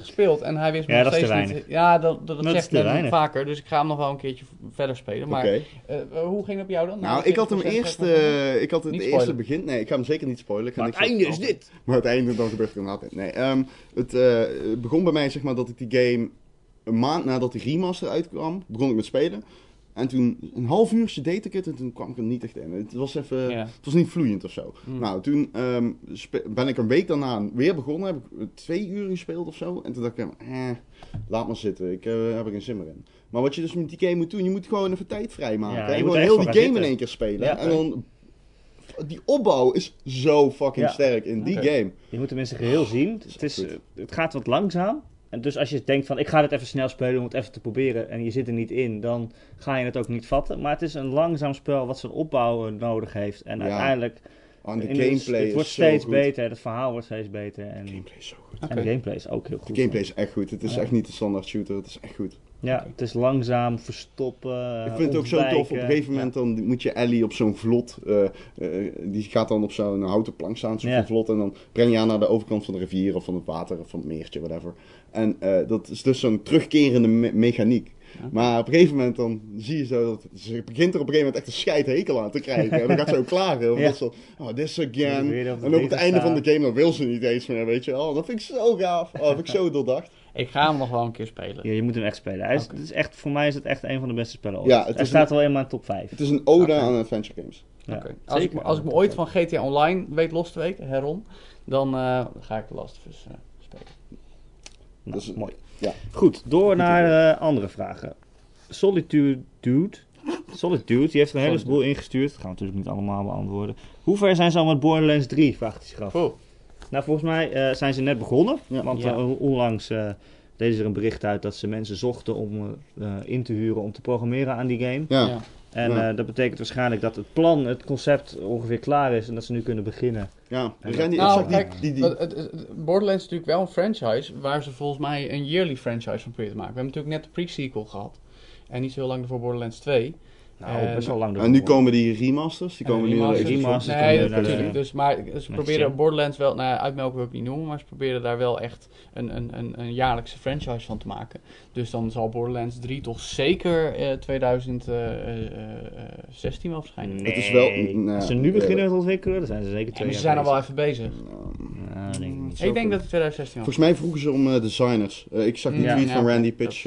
gespeeld en hij wist me Ja, nog dat is steeds te niet... Ja, dat, dat, dat Dat is zegt weinig. vaker, dus ik ga hem nog wel een keertje verder spelen. Maar Oké. eh, hoe ging het op jou dan? Nou, de ik had hem 40% eerst. eh, ik had het Niet eerste begin. Nee, ik ga hem zeker niet spoilen. Ik Maar het einde is dit. Maar het einde, dan gebeurt er inderdaad. Nee, ehm, het eh, het begon bij mij zeg maar dat ik die game. Een maand nadat die remaster uitkwam, begon ik met spelen. En toen, een half uurtje deed ik het en toen kwam ik er niet echt in. Het was even, het was niet vloeiend of zo. Mm. Nou, toen ehm, ben ik een week daarna weer begonnen. Heb ik twee uur gespeeld of zo. En toen dacht ik, eh, laat maar zitten. Ik eh, heb er geen zin meer in. Maar wat je dus met die game moet doen, je moet gewoon even tijd vrijmaken. Ja, je en moet gewoon heel die game in één keer spelen. Ja. en dan, die opbouw is zo fucking Ja. sterk in die game. Je moet zijn geheel zien. het is Het, is, echt eh, het gaat wat langzaam. En dus als je denkt van ik ga dit even snel spelen om het even te proberen en je zit er niet in, dan ga je het ook niet vatten. Maar het is een langzaam spel wat zijn opbouw eh, nodig heeft. En Ja. uiteindelijk, Oh, en de gameplay het wordt steeds goed. beter, het verhaal wordt steeds beter. En, De gameplay is zo goed. En de gameplay is ook heel goed. De gameplay is echt goed. Het is Ja. echt niet de standaard shooter. Het is echt goed. Ja, het is langzaam, verstoppen. ik vind het ook zo tof. Op een gegeven moment dan moet je Ellie op zo'n vlot. eh, eh, die gaat dan op zo'n houten plank staan, zo'n Ja. vlot. En dan breng je haar naar de overkant van de rivier of van het water of van het meertje, whatever. En eh, dat is dus zo'n terugkerende me- mechaniek. Ja. Maar op een gegeven moment dan zie je zo dat ze begint er op een gegeven moment echt een scheidhekel aan te krijgen. En dan gaat ze ook klagen. Of Ja. zo, oh, this again. En op het einde van de game dan wil ze niet eens meer, weet je wel. Dat vind ik zo gaaf. Oh, dat vind ik zo doordacht. Ik ga hem nog wel een keer spelen. Ja, je moet hem echt spelen. Hij is, het is echt, voor mij is het echt een van de beste spellen ooit. Ja, het Hij staat wel in mijn top 5. Het is een ode aan adventure games. Ja. Als, ik, als ik me ooit van GTA Online weet los te weken, Heron, dan eh, ga ik de Last of Us Nou, Dus, mooi. ja. Goed, door Goed naar eh, andere vragen. Solitude Dude. Solitude, die heeft een hele Solitude. boel ingestuurd. Dat gaan we natuurlijk niet allemaal beantwoorden. Hoe ver zijn ze al met Borderlands 3? Vraagt hij zich af. Oeh. Nou, volgens mij eh, zijn ze net begonnen. Ja. want Ja. eh, onlangs deden ze er een bericht uit dat ze mensen zochten om in te huren om te programmeren aan die game. Ja. En Ja. eh, dat betekent waarschijnlijk dat het plan, het concept ongeveer klaar is en dat ze nu kunnen beginnen. Ja, En zijn die, Nou, exact kijk, die, die, Het- het- het- Borderlands is natuurlijk wel een franchise waar ze volgens mij een yearly franchise van proberen te maken. We hebben natuurlijk net de pre-sequel gehad. En niet zo heel lang ervoor Borderlands 2. Nou, Eh, best wel lang en nu komen die remasters, die En komen de nu naar de remasters. Remasters Nee, komen dat naar de- natuurlijk. Dus, maar ze proberen. Borderlands wel, nou ja, uitmelken wil ik niet noemen, maar ze proberen daar wel echt een, een, een, een jaarlijkse franchise van te maken. Dus dan zal Borderlands 3 toch zeker eh 2016 wel verschijnen. Nee, Het is wel- nou, als ze nu eh, beginnen met ontwikkelen, dan zijn ze zeker Ja, twee maar ze jaar zijn al wel even bezig. Ja, dat denk ik niet. Ik denk dat het 2016 was. Volgens mij vroegen ze om eh, designers. Eh, ik zag die Ja. tweet van Randy Pitch,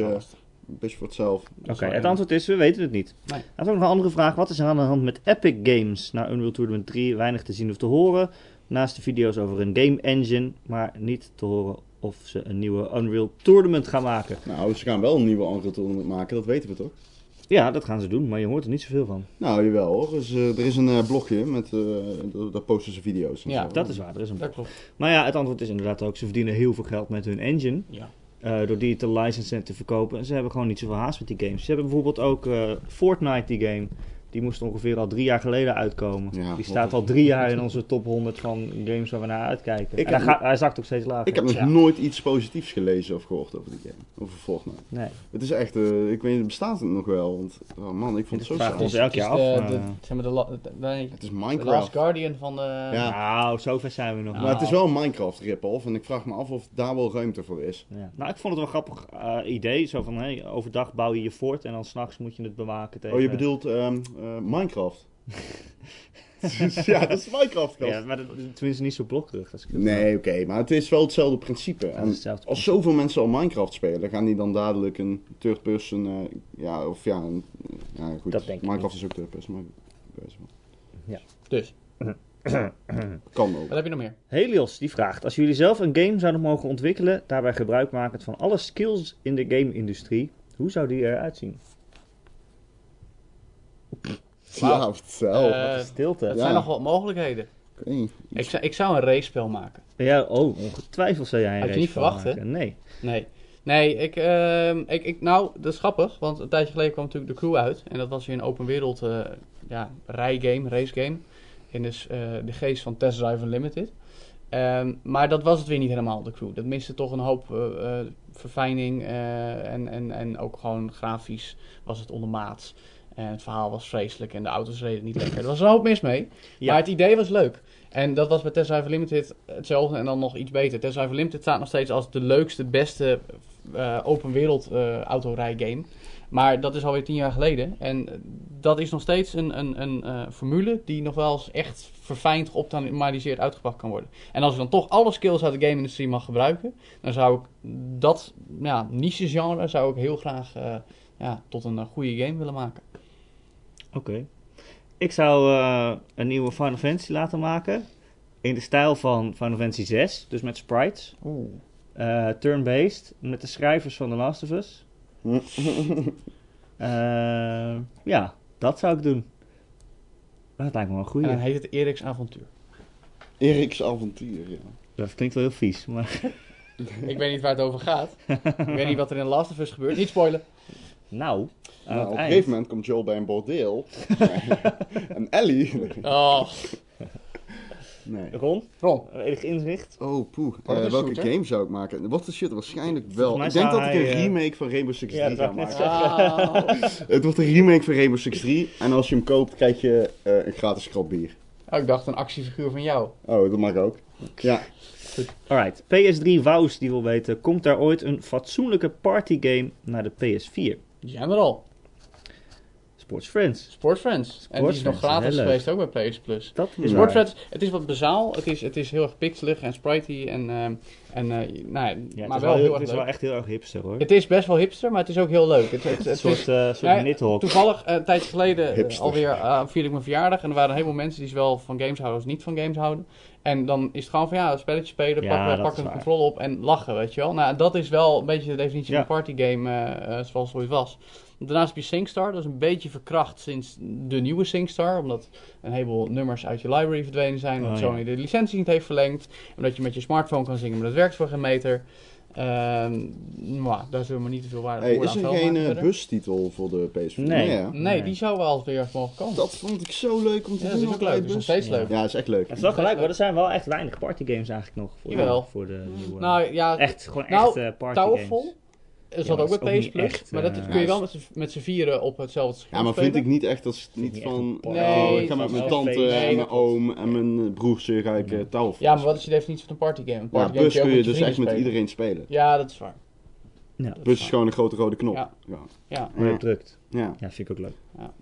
Pitch voor hetzelfde. Oké, het antwoord is, we weten het niet. Nee. Dan is ook nog een andere vraag. Wat is er aan de hand met Epic Games? Na Unreal Tournament 3 weinig te zien of te horen. Naast de video's over een game engine, maar niet te horen of ze een nieuwe Unreal Tournament gaan maken. Nou, ze gaan wel een nieuwe Unreal Tournament maken, dat weten we toch? Ja, dat gaan ze doen, maar je hoort er niet zoveel van. Nou, jawel hoor. Dus, eh, er is een eh, blogje met, eh, daar- posten ze video's. en Ja, zo. Dat is waar, er is een Dat klopt. Maar ja, het antwoord is inderdaad ook, ze verdienen heel veel geld met hun engine. Ja. Eh, door die te licensen en te verkopen. En ze hebben gewoon niet zoveel haast met die games. Ze hebben bijvoorbeeld ook eh, Fortnite, die game. Die moest ongeveer al drie jaar geleden uitkomen. Ja, die staat al drie jaar in onze top 100 van games waar we naar uitkijken. Ik en heb hij, gaat, hij zakt ook steeds lager. Ik heb nog Ja. nooit iets positiefs gelezen of gehoord over die game. Over Fortnite. Nee. Het is echt, eh, ik weet niet, bestaat het nog wel? Want, oh man, ik vond het zo saai. ons elk Het is jaar de- af. de- maar- zeg maar de, la- de- nee, Het is de Last Minecraft. Guardian van de... Ja. Nou, zover zijn we nog. Maar het is wel een Minecraft rip-off en ik vraag me af of daar wel ruimte voor is. Ja. Nou, ik vond het wel een grappig eh, idee. Zo van, hey, overdag bouw je je fort en dan s'nachts moet je het bewaken tegen... Oh, je bedoelt ehm, eh, Minecraft? ja, dat is Minecraft. Ja, maar dat, tenminste niet zo blokkerig. Als ik het Nee, oké, maar het is wel hetzelfde principe. Ja, het En is hetzelfde als zoveel mensen al Minecraft spelen, gaan die dan dadelijk een third person, eh, ja, of ja, een, ja goed, Dat denk ik Minecraft is ook third person, maar best wel. Dus, kan ook. wat heb je nog meer? Helios die vraagt: Als jullie zelf een game zouden mogen ontwikkelen, daarbij gebruik makend van alle skills in de game-industrie, hoe zou die eruit zien? Ja, vertel. Eh, Wat stilte. Het Ja. zijn nog wat mogelijkheden. Ik zou, ik zou een race-spel maken. ja, oh, ongetwijfeld zou jij een Had je race niet verwacht, maken. Nee. Nee. Nee, ik, ehm, ik, ik, nou, dat is grappig, want een tijdje geleden kwam natuurlijk de crew uit. En dat was weer een open wereld eh ja, rijgame, racegame. In dus, eh, de geest van Test Drive Unlimited. Ehm, maar dat was het weer niet helemaal, de crew. Dat miste toch een hoop verfijning eh, en, en, en ook gewoon grafisch was het ondermaats. En het verhaal was vreselijk en de auto's reden niet lekker. Er was een hoop mis mee. Ja. Maar het idee was leuk. En dat was bij Test Drive Limited hetzelfde en dan nog iets beter. Test Drive Limited staat nog steeds als de leukste, beste eh, open wereld eh autorijgame. Maar dat is alweer tien jaar geleden. En dat is nog steeds een, een, een eh, formule die nog wel eens echt verfijnd, geoptimaliseerd uitgebracht kan worden. En als ik dan toch alle skills uit de game-industrie mag gebruiken, dan zou ik dat ja, niche-genre zou ik heel graag ja, tot een goede game willen maken. Oké. Ik zou eh, een nieuwe Final Fantasy laten maken. In de stijl van Final Fantasy 6, dus met sprites. Oeh. Eh, Turn-based, met de schrijvers van The Last of Us. Eh, ja, dat zou ik doen. Dat lijkt me wel een goeie. En dan heet het Eric's Avontuur. Erik's avontuur, ja. Dat klinkt wel heel vies, maar... Ik weet niet waar het over gaat. ik weet niet wat er in The Last of Us gebeurt. Niet spoilen. Nou, aan Nou, het op een gegeven moment komt Joel bij een bordeel. en Ellie... Oh, Nee. Ron, Ron. enig inzicht? Oh, poeh. dat Eh, welke goed, game zou ik maken? Wat de shit, waarschijnlijk wel. Ik denk dat ik een eh, remake van Rainbow Six 3 Ja, ga maken. Ah. Het wordt een remake van Rainbow Six 3. En als je hem koopt, krijg je eh, een gratis krat bier. Oh, ik dacht een actiefiguur van jou. Oh, dat mag ook. Ja. Alright, PS3 Wous die wil weten, komt daar ooit een fatsoenlijke partygame naar de PS4? Die Sports Friends. Sport Friends. en die is nog gratis heel leuk. geweest ook bij PS Plus. Dat De is het is wat bazaal. Het is, het is heel erg pixelig en spritey. En, ehm, en, eh, nou, ja, Ja, maar het wel heel het is leuk. wel echt heel erg hipster hoor. Het is best wel hipster, maar het is ook heel leuk. Het, het, het een is- soort, eh soort Ja, Nidhogg. Toevallig, eh, een tijdje geleden, Hipster. alweer uh, vierde ik mijn verjaardag. En er waren een heleboel mensen die zowel van games houden als niet van games houden. En dan is het gewoon van ja, een spelletje spelen, Ja, pakken, dat pakken de controle op en lachen, weet je wel. Nou, dat is wel een beetje de definitie Ja. van een partygame zoals het ooit was. Daarnaast heb je SingStar, dat is een beetje verkracht sinds de nieuwe SingStar. Omdat een heleboel nummers uit je library verdwenen zijn. Omdat Oh, ja. Sony de licentie niet heeft verlengd. Omdat je met je smartphone kan zingen, maar dat werkt voor geen meter. Ehm maar daar zullen we niet te veel waarde Hey, is er geen eh, bustitel voor de PS4? Nee. Nee, Nee. die zou wel weer mogen komen. Dat vond ik zo leuk om te ja, doen. dat is ook op leuk. Dat is nog steeds Ja. leuk. Ja, dat is echt leuk. Het is wel gelijk, maar er zijn wel echt weinig partygames eigenlijk nog voor, Jawel. voor de nieuwe. Nou ja, echt, gewoon nou, echt eh partygames. Er Ja, zat maar ook dat bij ook Plus. echt, maar dat eh, kun je ja, wel met z'n- vieren op hetzelfde scherm Ja, maar spelen. vind ik niet echt als niet echt van. party. Nee, oh, ik ga met mijn tante feest. en mijn oom en mijn broertje ga ik eh touw Ja, maar wat is de definitie van een partygame? Een Ja, partygame bus kun je dus je echt met iedereen spelen. Ja, dat is waar. Ja, Bus is is gewoon een grote rode knop. Ja. Ja. Ja. drukt. ja. Ja, vind ik ook leuk. Ja.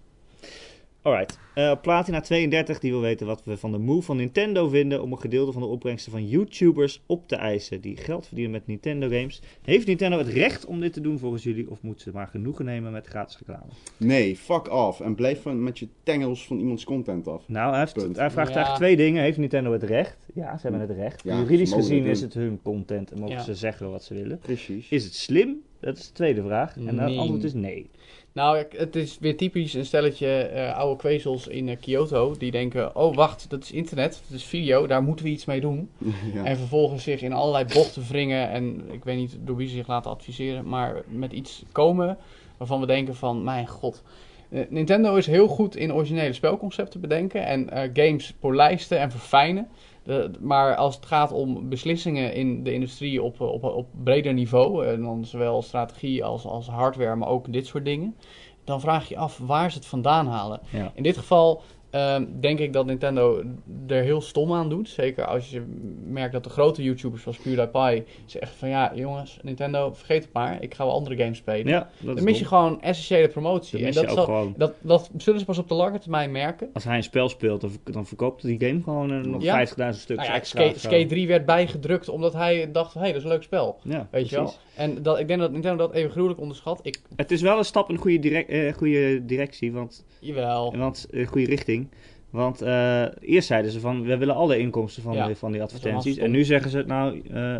Alright. Eh, Platina32 die wil weten wat we van de move van Nintendo vinden om een gedeelte van de opbrengsten van YouTubers op te eisen die geld verdienen met Nintendo games. Heeft Nintendo het recht om dit te doen volgens jullie of moet ze maar genoegen nemen met gratis reclame? Nee, fuck off. En blijf van, met je tengels van iemands content af. Nou, hij, heeft, Punt. hij vraagt Ja. eigenlijk twee dingen. Heeft Nintendo het recht? Ja, ze hebben het recht. Ja, Juridisch gezien het is het hun content en mogen Ja. ze zeggen wat ze willen. Precies. Is het slim? Dat is de tweede vraag. En het Nee. antwoord is nee. Nou, het is weer typisch een stelletje eh, oude kwezels in eh, Kyoto. Die denken, oh wacht, dat is internet, dat is video, daar moeten we iets mee doen. ja. En vervolgens zich in allerlei bochten wringen. En ik weet niet door wie ze zich laten adviseren. Maar met iets komen waarvan we denken van, mijn god. Eh, Nintendo is heel goed in originele spelconcepten bedenken en eh, games polijsten en verfijnen. De- maar als het gaat om beslissingen in de industrie op, op, op breder niveau, en dan zowel strategie als, als hardware, maar ook dit soort dingen, dan vraag je af waar ze het vandaan halen. Ja. In dit geval ehm, denk ik dat Nintendo er heel stom aan doet. Zeker als je merkt dat de grote YouTubers zoals PewDiePie zeggen van ja jongens, Nintendo vergeet het maar, ik ga wel andere games spelen. Ja, dat Dan is mis dom. je gewoon essentiële promotie. Mis en dat, ook zal- gewoon- dat, dat zullen ze pas op de lange termijn merken. Als hij een spel speelt, dan, dan verkoopt die game gewoon eh, nog Ja. 50.000 stuks Nou ja, extra. Skate. Skate 3 werd bijgedrukt omdat hij dacht, hé, hey, dat is een leuk spel. Ja, Weet je wel? En dat, ik denk dat Nintendo dat even gruwelijk onderschat. Ik, Het is wel een stap in de goede, direc- eh, goede directie, want, jawel. want eh, goede richting. Want eh, eerst zeiden ze van, we willen alle inkomsten van, Ja, van die advertenties. En nu zeggen ze, nou, eh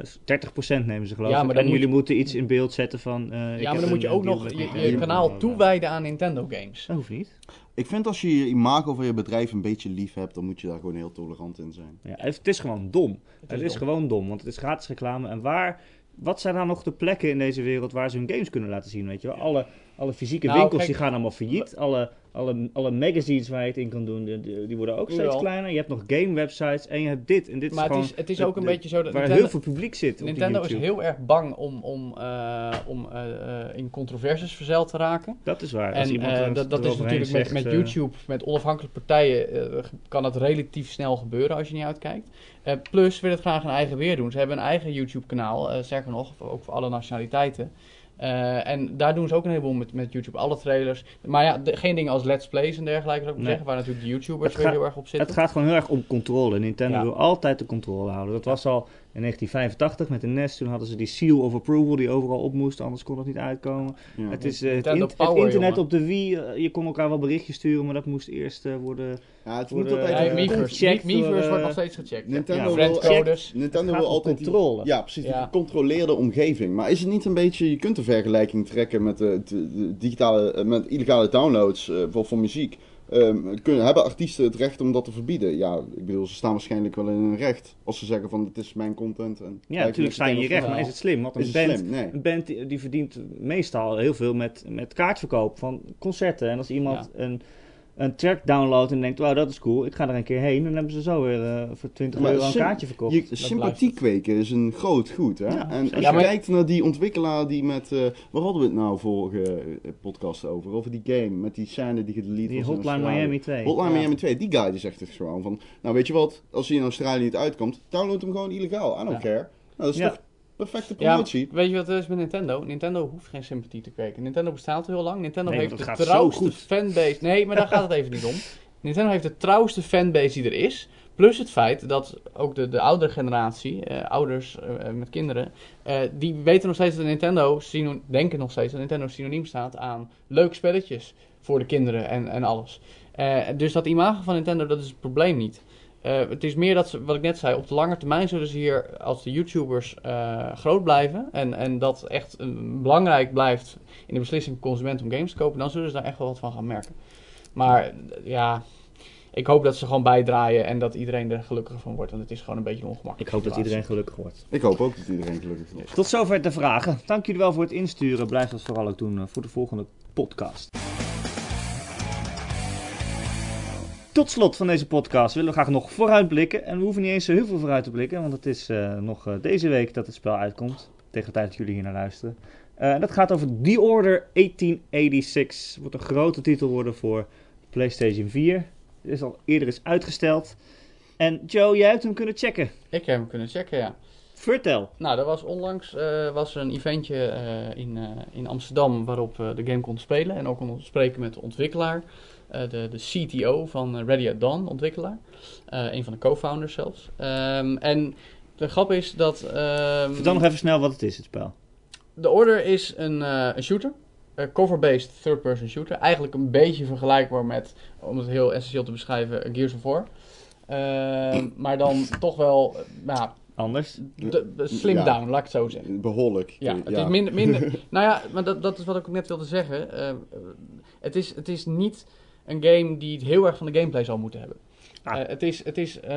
30% nemen ze geloof Ja, ik. maar dan en moet jullie je- moeten iets in beeld zetten van... eh, ik ja, maar dan moet je ook eh, nog je, kanaal toewijden aan Nintendo games. Dat hoeft niet. Ik vind als je je imago van je bedrijf een beetje lief hebt, dan moet je daar gewoon heel tolerant in zijn. Ja, het is gewoon dom. Het is, dom. gewoon dom, want het is gratis reclame. En waar, wat zijn dan nog de plekken in deze wereld waar ze hun games kunnen laten zien? Weet je wel? Alle, alle fysieke Nou, winkels kijk- die gaan allemaal failliet. Alle, alle, alle magazines waar je het in kan doen, die, worden ook steeds kleiner. Je hebt nog game websites en je hebt dit. En dit Maar is het gewoon is, het is ook een de- beetje zo dat waar Nintendo, heel veel publiek zit. Nintendo is heel erg bang om, om, eh, om eh, eh, in controversies verzeild te raken. Dat is waar. En dat, dat is natuurlijk met, zegt, met YouTube, met onafhankelijke partijen, kan het relatief snel gebeuren als je niet uitkijkt. Plus wil het graag een eigen weer doen. Ze hebben een eigen YouTube-kanaal, sterker nog, ook voor alle nationaliteiten. Eh, en daar doen ze ook een heleboel met, met YouTube, alle trailers. Maar ja, de- geen dingen als Let's Plays en dergelijke, zou ik Nee. zeggen, waar natuurlijk de YouTubers weer heel erg op zitten. Het gaat gewoon heel erg om controle. Nintendo Ja. wil altijd de controle houden. Dat was al in 1985 met de NES. Toen hadden ze die seal of approval die overal op moest, anders kon het niet uitkomen. Ja. Het is eh, het, internet jongen. op de Wii. eh, je kon elkaar wel berichtjes sturen, maar dat moest eerst eh, worden. Ja, het moet altijd... Ja, een- gecheckt Miiverse wordt nog steeds gecheckt. Nintendo Ja, wil. Nintendo wil altijd die- controle. ja, precies. Ja. Die gecontroleerde omgeving. Maar is het niet een beetje... Je kunt de vergelijking trekken met, de, de- de digitale, met illegale downloads eh, voor, voor muziek. Ehm, kunnen, hebben artiesten het recht om dat te verbieden? Ja, ik bedoel, ze staan waarschijnlijk wel in hun recht. Als ze zeggen van, het is mijn content. En Ja, natuurlijk sta je in je recht, maar is het slim? Want een Is het band, slim? Nee. een band die, die verdient meestal heel veel met, met kaartverkoop van concerten. En als iemand een, een track downloadt en denkt, wauw, dat is cool, ik ga er een keer heen. Dan hebben ze zo weer eh, voor 20 Maar euro een kaartje verkocht. Je, sympathie kweken is een groot goed. Hè? Ja, en als je maar- kijkt naar die ontwikkelaar die met... eh waar hadden we het nou vorige eh, podcast over? Over die game, met die scène die gedelete Die Hotline. Miami 2. Hotline Ja. Miami 2, die guy die zegt het gewoon van... Nou, weet je wat? Als hij in Australië niet uitkomt, download hem gewoon illegaal. I don't care. Nou, dat is toch perfecte Ja, promotie? weet je wat het is met Nintendo? Nintendo hoeft geen sympathie te kweken. Nintendo bestaat al heel lang. Nintendo Nee, heeft de trouwste fanbase. Nee, maar daar gaat het even niet om. Nintendo heeft de trouwste fanbase die er is. Plus het feit dat ook de, de oudere generatie, eh, ouders eh, met kinderen, eh, die weten nog steeds dat Nintendo, denken nog steeds dat Nintendo synoniem staat aan leuke spelletjes voor de kinderen en, en alles. Eh, dus dat imago van Nintendo, dat is het probleem niet. Eh, het is meer dat ze, wat ik net zei, op de lange termijn zullen ze hier als de YouTubers eh, groot blijven. En, en dat echt belangrijk blijft in de beslissing van consument om games te kopen. Dan zullen ze daar echt wel wat van gaan merken. Maar eh, ja, ik hoop dat ze gewoon bijdraaien en dat iedereen er gelukkiger van wordt. Want het is gewoon een beetje een ongemakkelijk. Ik hoop dat iedereen gelukkig wordt. Ik hoop ook dat iedereen gelukkig wordt. Tot zover de vragen. Dank jullie wel voor het insturen. Blijf dat vooral ook doen voor de volgende podcast. Tot slot van deze podcast willen we graag nog vooruitblikken. En we hoeven niet eens zo heel veel vooruit te blikken, want het is eh, nog eh, deze week dat het spel uitkomt. Tegen de tijd dat jullie hier naar luisteren. En dat gaat over The Order 1886. Het wordt een grote titel worden voor PlayStation 4. Het is al eerder eens uitgesteld. En Joe, jij hebt hem kunnen checken. Ik heb hem kunnen checken, ja. Vertel. Nou, er was onlangs eh, was er een eventje in, in Amsterdam waarop de game konden spelen. En ook konden spreken met de ontwikkelaar. Eh, de, de CTO van eh, Ready at Dawn, ontwikkelaar. Eh, een van de co-founders zelfs. Ehm, en de grap is dat... ehm, Vertel nog even snel wat het is, het spel. De Order is een, eh, een shooter. Een cover-based third-person shooter. Eigenlijk een beetje vergelijkbaar met, om het heel essentieel te beschrijven, Gears of War. Ehm, maar dan toch wel, nou, Anders. de- de slim Ja. down, laat ik het zo zeggen. Behoorlijk. Ja, het is minder, minder nou ja, maar dat, dat is wat ik ook net wilde zeggen. Het, is, het is niet een game die het heel erg van de gameplay zou moeten hebben. Ah. Eh, het is, het is, eh,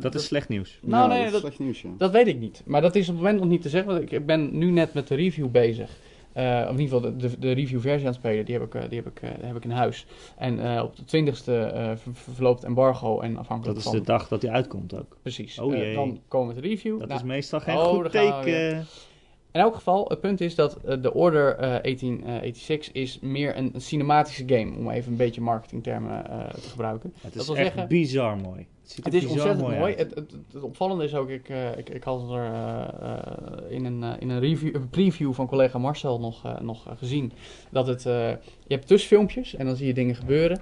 Dat is slecht nieuws. Nou, Ja, nee, dat is dat- slecht nieuws, ja. dat weet ik niet. Maar dat is op het moment nog niet te zeggen. Want ik ben nu net met de review bezig. Eh, of in ieder geval de, de, de review versie aan het spelen. Die heb ik, die heb ik, eh, heb ik in huis. En eh, op de 20ste eh, ver- ver- verloopt embargo. En afhankelijk Dat is van... de dag dat hij uitkomt ook. Precies. Oh jee. dan komen we de review. Dat Nou, is meestal geen oh, goed teken. In elk geval, het punt is dat eh, de Order eh 1886 is meer een, een cinematische game. Om even een beetje marketingtermen eh, te gebruiken. Het dat is wil echt zeggen- bizar mooi. Het, ziet Het is bizar ontzettend mooi. Het, het, het, het opvallende is ook, ik, eh, ik, ik had het er eh, eh, in een, eh, in een, review, een preview van collega Marcel nog, eh, nog eh, gezien. Dat het, eh, je hebt tussenfilmpjes en dan zie je dingen gebeuren.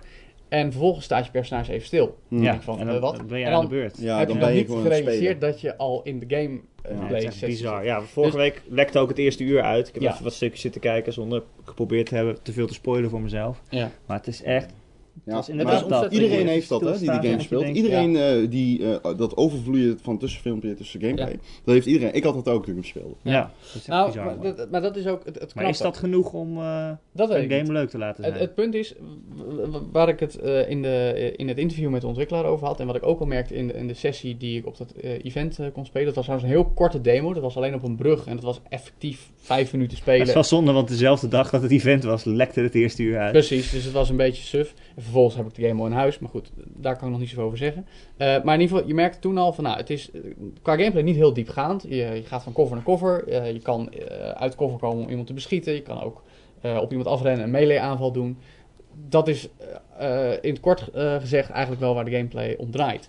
En vervolgens staat je personage even stil. Ja, denk van, en eh, dan wat? ben je En aan dan- de beurt. Ja, heb dan je ben je niet gerealiseerd dat je al in de game Ja, het is bizar. Ja, vorige Dus- week lekte ook het eerste uur uit. Ik heb Ja. even wat stukjes zitten kijken zonder geprobeerd te hebben te veel te spoilen voor mezelf. Ja. Maar het is echt... Ja, Het is maar inderdaad dat. iedereen heeft dat, hè, die die game speelt. denkt, Iedereen eh, die eh, dat overvloeien van tussenfilmpje tussen gameplay, Ja. dat heeft iedereen. Ik had dat ook toen ik hem speelde. Ja, Ja. dat is echt Nou, bizar maar, mooi. dat, maar dat is ook het, het Maar is dat genoeg om eh, Dat een game leuk te laten zijn? Het, het punt is, waar ik het eh, in, de, in het interview met de ontwikkelaar over had, en wat ik ook al merkte in de, in de sessie die ik op dat eh, event kon spelen, dat was trouwens een heel korte demo. Dat was alleen op een brug en dat was effectief vijf minuten het spelen. is wel zonde, want dezelfde dag dat het event was, lekte het eerste uur uit. Precies, dus het was een beetje suf. En vervolgens heb ik de game al in huis, maar goed, daar kan ik nog niet zoveel over zeggen. Eh, maar in ieder geval, je merkte toen al van, nou, het is eh, qua gameplay niet heel diepgaand. Je, je gaat van cover naar cover. Eh, je kan eh, uit cover komen om iemand te beschieten. Je kan ook op iemand afrennen en een melee aanval doen. Dat is in het kort gezegd eigenlijk wel waar de gameplay om draait.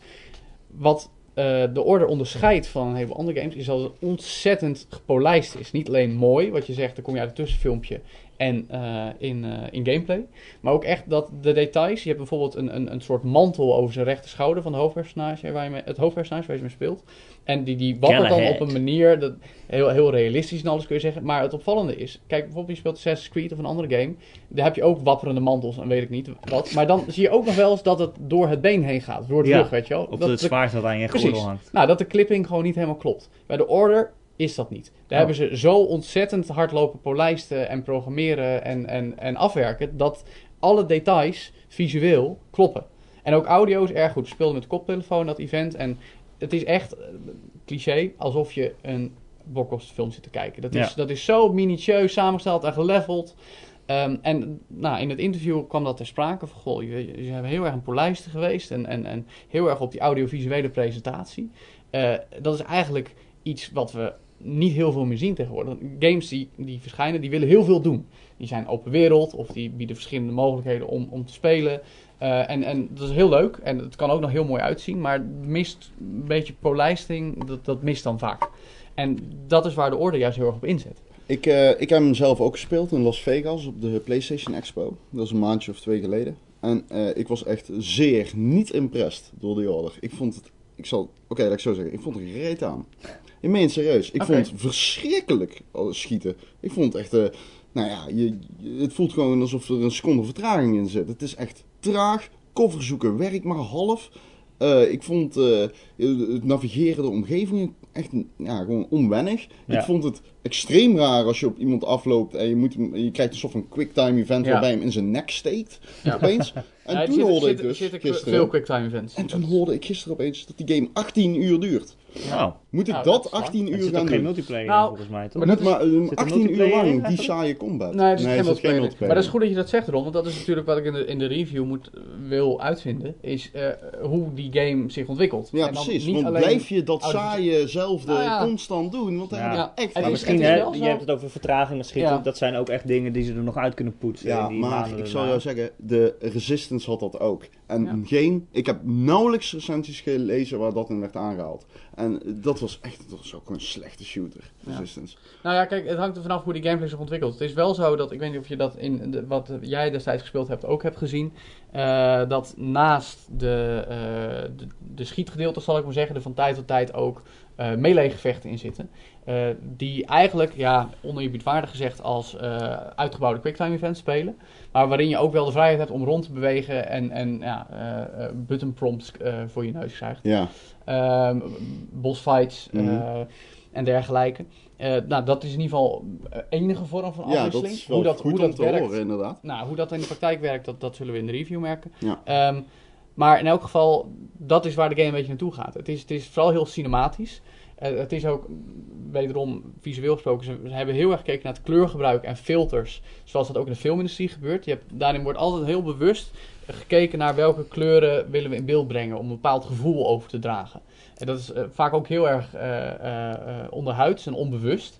Wat eh, de Order onderscheidt van een heleboel andere games is dat het ontzettend gepolijst is. Niet alleen mooi, wat je zegt, dan kom je uit het tussenfilmpje en eh, in, eh, in gameplay. Maar ook echt dat de details. Je hebt bijvoorbeeld een, een, een soort mantel over zijn rechter schouder van de hoofdpersonage, waar je mee, het hoofdpersonage waar je mee speelt. En die, die wappert dan op een manier, dat, heel, heel realistisch en alles kun je zeggen. Maar het opvallende is, kijk bijvoorbeeld je speelt Assassin's Creed of een andere game. Daar heb je ook wapperende mantels en weet ik niet wat. Maar dan zie je ook nog wel eens dat het door het been heen gaat, door het Ja, rug, weet je wel. Op dat het zwaard dat aan je gordel hangt. nou, dat de clipping gewoon niet helemaal klopt. Bij de Order is dat niet. Daar Oh. hebben ze zo ontzettend hard lopen polijsten en programmeren en, en, en afwerken... dat alle details visueel kloppen. En ook audio is erg goed. We speelden met de koptelefoon dat event en het is echt eh, cliché alsof je een blockbusterfilm zit te kijken. Dat is, Ja. dat is zo minutieus samengesteld en geleveld. Ehm, en nou, in het interview kwam dat ter sprake van, goh, je, je heel erg een polijster geweest en, en, en heel erg op die audiovisuele presentatie. Eh, dat is eigenlijk iets wat we niet heel veel meer zien tegenwoordig. Games die, die verschijnen, die willen heel veel doen. Die zijn open wereld of die bieden verschillende mogelijkheden om, om te spelen. Eh, en, en dat is heel leuk en het kan ook nog heel mooi uitzien, maar mist een beetje polijsting, dat, dat mist dan vaak. En dat is waar de orde juist heel erg op inzet. Ik, eh, ik heb hem zelf ook gespeeld in Las Vegas op de PlayStation Expo. Dat is een maandje of twee geleden. En eh, ik was echt zeer niet impressed door die order. Ik vond het, ik zal, oké, laat ik zo zeggen, ik vond het reet aan. Ik meen het serieus. Ik vond het verschrikkelijk schieten. Ik vond echt, eh, nou ja, je, je- het voelt gewoon alsof er een seconde vertraging in zit. Het is echt traag. Cover zoeken werkt maar half. Eh, ik vond eh, het navigeren, de omgevingen echt ja, gewoon onwennig. Ja. Ik vond het extreem raar als je op iemand afloopt en je, moet hem, je krijgt een soort van quicktime event Ja. waarbij hij hem in zijn nek steekt. Ja. Opeens. En Ja, toen hoorde ik dus gisteren. veel quicktime events. En toen hoorde ik gisteren opeens dat die game 18 uur duurt. Nou, Moet ik Nou, dat dat is lang. 18 er uur zit gaan ook geen doen? multiplayer Nou, in volgens mij, toch? maar maar eh, er 18 uur multiplayer in lang die saaie combat. Nee, het is geen multiplayer. Maar dat is goed dat je dat zegt, Ron. Want dat is natuurlijk wat ik in de, in de review moet, wil uitvinden. Is eh, hoe die game zich ontwikkelt. Ja, En dan precies. niet Want alleen- blijf je dat saaie zelfde Nou ja. constant doen? Want dan Ja. heb je echt... En Maar is- misschien, hè, je hebt het over vertraging, Ja. dat zijn ook echt dingen die ze er nog uit kunnen poetsen. Ja, die maar ik zal daarna. jou zeggen, de Resistance had dat ook. En Ja. geen, ik heb nauwelijks recensies gelezen waar dat in werd aangehaald. En dat was echt, dat was ook een slechte shooter, Ja. Resistance. Nou ja, kijk, het hangt er vanaf hoe die gameplay zich ontwikkelt. Het is wel zo dat, ik weet niet of je dat in de, wat jij destijds gespeeld hebt ook hebt gezien. Eh, dat naast de, eh, de, zal ik maar zeggen, er van tijd tot tijd ook eh melee-gevechten in zitten. Die eigenlijk, ja, oneerbiedwaardig gezegd, als uitgebouwde quicktime events spelen. Maar waarin je ook wel de vrijheid hebt om rond te bewegen en, en ja, button prompts voor je neus krijgt. Ja, Ehm bossfights Mhm. en dergelijke. Eh, nou, dat is in ieder geval eh, enige vorm van ja dat afwisseling. is wel hoe dat, goed hoe dat werkt, horen inderdaad. nou, hoe dat in de praktijk werkt, dat, dat zullen we in de review merken. Ja. Ehm, maar in elk geval, dat is waar de game een beetje naartoe gaat. Het is, het is vooral heel cinematisch. Eh, het is ook, wederom visueel gesproken, ze, ze hebben heel erg gekeken naar het kleurgebruik en filters. Zoals dat ook in de filmindustrie gebeurt. Je hebt, daarin wordt altijd heel bewust gekeken naar welke kleuren willen we in beeld brengen om een bepaald gevoel over te dragen. En dat is eh, vaak ook heel erg eh eh, eh, onderhuids en onbewust.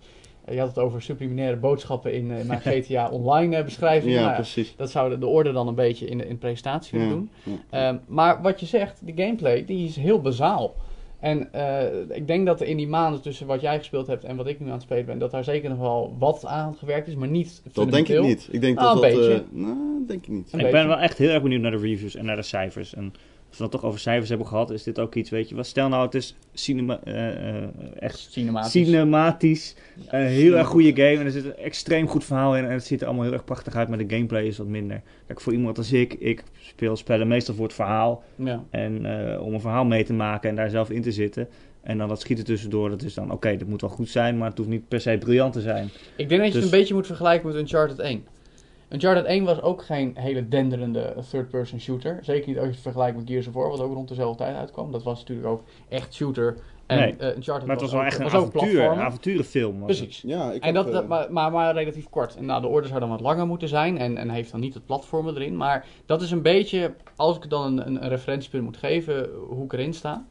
Je had het over subliminaire boodschappen in, eh, in mijn GTA Online beschrijving. Ja, Nou ja, precies. dat zou de, de orde dan een beetje in de, in de presentatie Ja, doen. ja. Ehm, maar wat je zegt, de gameplay, die is heel bazaal. En eh, ik denk dat er in die maanden tussen wat jij gespeeld hebt en wat ik nu aan het spelen ben, dat daar zeker nog wel wat aan gewerkt is, maar niet Dat denk ik niet. Ik denk Ah, dat een dat... beetje. eh, nou, denk ik niet. Een ik beetje. ben wel echt heel erg benieuwd naar de reviews en naar de cijfers. En als we het toch over cijfers hebben gehad, is dit ook iets, weet je wat? Stel nou, het is cinema, eh, eh, echt Cinematisch. cinematisch. Een heel erg goede game en er zit een extreem goed verhaal in. En het ziet er allemaal heel erg prachtig uit, maar de gameplay is wat minder. Kijk, voor iemand als ik, ik speel spellen meestal voor het verhaal. Ja. En eh, om een verhaal mee te maken en daar zelf in te zitten. En dan dat schieten tussendoor, dat is dan oké, dat moet wel goed zijn, maar het hoeft niet per se briljant te zijn. Ik denk dat je Dus- het een beetje moet vergelijken met Uncharted 1. Uncharted 1 was ook geen hele denderende third-person shooter. Zeker niet als je het vergelijkt met Gears of War, wat ook rond dezelfde tijd uitkwam. Dat was natuurlijk ook echt shooter. En Nee, eh, Uncharted Maar het was wel ook, echt een was ook avontuur, avonturenfilm. Precies. Ja, ik En heb, dat, eh, dat- maar, maar, maar relatief kort. En nou, de orde zou dan wat langer moeten zijn en, en heeft dan niet het platformen erin. Maar dat is een beetje, als ik dan een, een, een referentiepunt moet geven, hoe ik erin sta.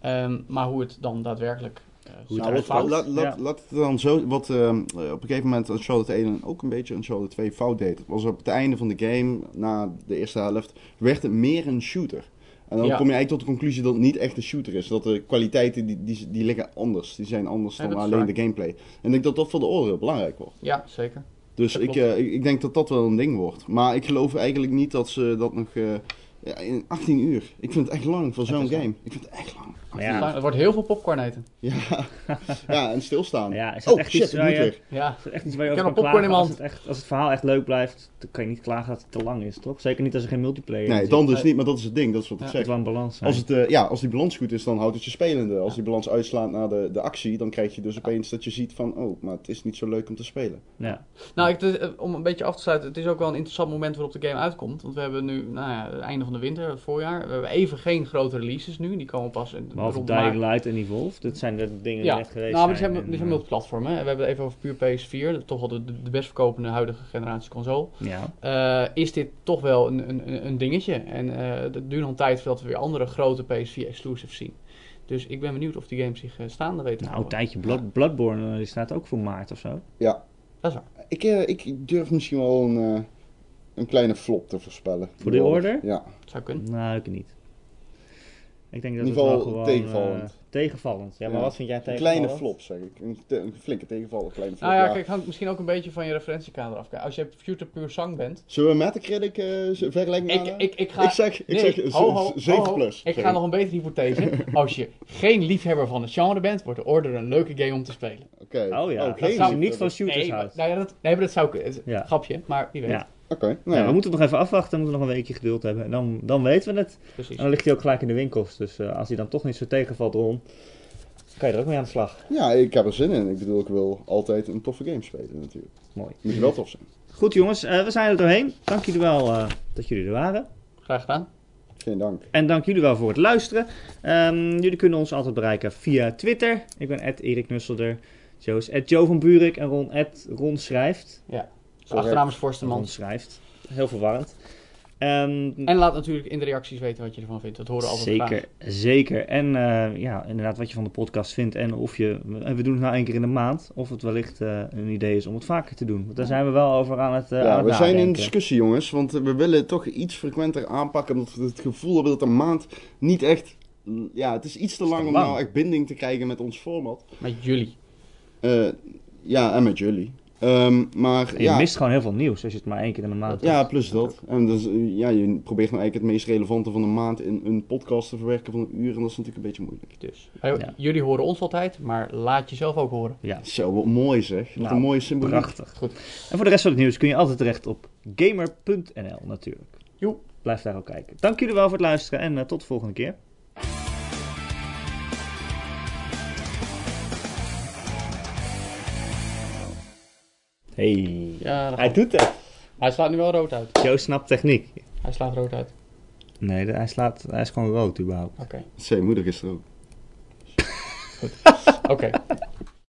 Ehm, maar hoe het dan daadwerkelijk eh, Hoe het laat, laat, Ja. laat het dan zo, wat ehm, op een gegeven moment Uncharted 1 en ook een beetje Uncharted 2 fout deed. was op het einde van de game, na de eerste helft, werd het meer een shooter. En dan Ja. kom je eigenlijk tot de conclusie dat het niet echt een shooter is. Dat de kwaliteiten, die, die, die liggen anders. Die zijn anders Ja, dan alleen waar. de gameplay. En ik denk dat dat voor de oren heel belangrijk wordt. Ja, zeker. Dus ik, eh, ik, ik denk dat dat wel een ding wordt. Maar ik geloof eigenlijk niet dat ze dat nog... eh, ja, in 18 uur. Ik vind het echt lang voor Het zo'n lang. game. Ik vind het echt lang. Ja, Er wordt heel veel popcorn eten. Ja, ja en stilstaan. ja is oh echt shit, iets waar moet je... weer. Ja, Is echt iets waar je Ik over popcorn klagen? Als het, echt, als het verhaal echt leuk blijft, dan kan je niet klagen dat het te lang is, toch? Zeker niet als er geen multiplayer in Nee, dan dus niet, maar dat is het ding. Dat is wat ik. Het zeg. wel een balans zijn. Als, het, eh, ja, als die balans goed is, dan houdt het je spelende. Als die balans uitslaat naar de, de actie, dan krijg je dus opeens dat je ziet van... Oh, maar het is niet zo leuk om te spelen. ja. nou, ik, eh, om een beetje af te sluiten, het is ook wel een interessant moment waarop de game uitkomt. Want we hebben nu, nou ja, het einde van de winter, het voorjaar. We hebben even geen grote releases nu, die komen pas in Behalve Dying. Light en Evolve. Dit zijn de dingen Ja, die net geweest nou, maar zijn. die zijn eh, multiplatform. Hè. We hebben het even over puur PS4, toch wel de, de best verkopende huidige generatie console. Ja. Eh, is dit toch wel een, een, een dingetje. En eh het duurt nog een tijd voordat we weer andere grote PS4 exclusives zien. Dus ik ben benieuwd of die games zich eh, staande weten te Nou, een houden. tijdje. Blood, Bloodborne eh, die staat ook voor maart of zo. Ja, Dat is waar. ik, eh, ik durf misschien wel een, eh, een kleine flop te voorspellen. Voor de order? Ja. Dat zou kunnen. Nou, ik niet. Ik denk dat In het wel gewoon... tegenvallend. eh, tegenvallend. Ja, maar Ja. wat vind jij Een tegenvallend? kleine flop, zeg ik. Een, te- een flinke tegenvaller, kleine flop. Nou ja, ja. kijk, hangt misschien ook een beetje van je referentiekader af. Als je future puur zang bent. Zullen we Metacritic eh vergelijking Ik, maken? ik, ik ga. Ik zeg, ik nee, zeg ho, z- ho, z- 7 ho, ho. plus. Ik zeg ga nog een betere hypothese. Als je geen liefhebber van het genre bent, wordt de Order een leuke game om te spelen. Oké. Oh ja, dat geen zou niet van shooters Nee, maar, nou ja, dat, nee, maar dat zou kunnen. Ja. Grapje, maar wie weet. Ja. Oké, nou Ja, ja. we moeten het nog even afwachten. We moeten nog een weekje geduld hebben. En dan, dan weten we het. Precies. En dan ligt hij ook gelijk in de winkels. Dus eh, als hij dan toch niet zo tegenvalt, Ron, kan je er ook mee aan de slag. Ja, ik heb er zin in. Ik bedoel, ik wil altijd een toffe game spelen natuurlijk. Mooi. Moet je wel tof zijn. Goed jongens, eh, we zijn er doorheen. Dank jullie wel eh, dat jullie er waren. Graag gedaan. Geen dank. En dank jullie wel voor het luisteren. Ehm, jullie kunnen ons altijd bereiken via Twitter. Ik ben Erik Nusselder. Joe is Joe van Buurik. En Ron, Ron schrijft. Zijn Correct. achternaam is Forsterman. schrijft. Heel verwarrend. Ehm, En laat natuurlijk in de reacties weten wat je ervan vindt. Dat horen we altijd Zeker, graag. zeker. En eh, ja, inderdaad wat je van de podcast vindt. En of je, en we doen het nou één keer in de maand. Of het wellicht eh, een idee is om het vaker te doen. Want daar zijn we wel over aan het, eh, aan ja, het we zijn in discussie jongens, want we willen het toch iets frequenter aanpakken. Omdat we het gevoel hebben dat een maand niet echt... Ja, het is iets te lang om lang. nou echt binding te krijgen met ons format. Met jullie. Eh, ja, en met jullie. Ehm, maar En je ja, mist gewoon heel veel nieuws als je het maar één keer in de maand ja, plus dat. En dus, ja, je probeert nou eigenlijk het meest relevante van de maand in een podcast te verwerken van een uur. En dat is natuurlijk een beetje moeilijk. Dus. Ja. Jullie horen ons altijd, maar laat jezelf ook horen. Ja, Zo, wat mooi zeg. Wat Nou, een mooie symboliek. prachtig. Goed. En voor de rest van het nieuws kun je altijd terecht op gamer.nl natuurlijk. Joe. Blijf daar ook kijken. Dank jullie wel voor het luisteren en eh, tot de volgende keer. Hey. Ja, Hij gaat. doet het. Hij slaat nu wel rood uit. Joe snapt techniek. Hij slaat rood uit. Nee, de- hij, slaat, hij is gewoon rood überhaupt. Oké. Zei je moeder ook. Oké, Oké.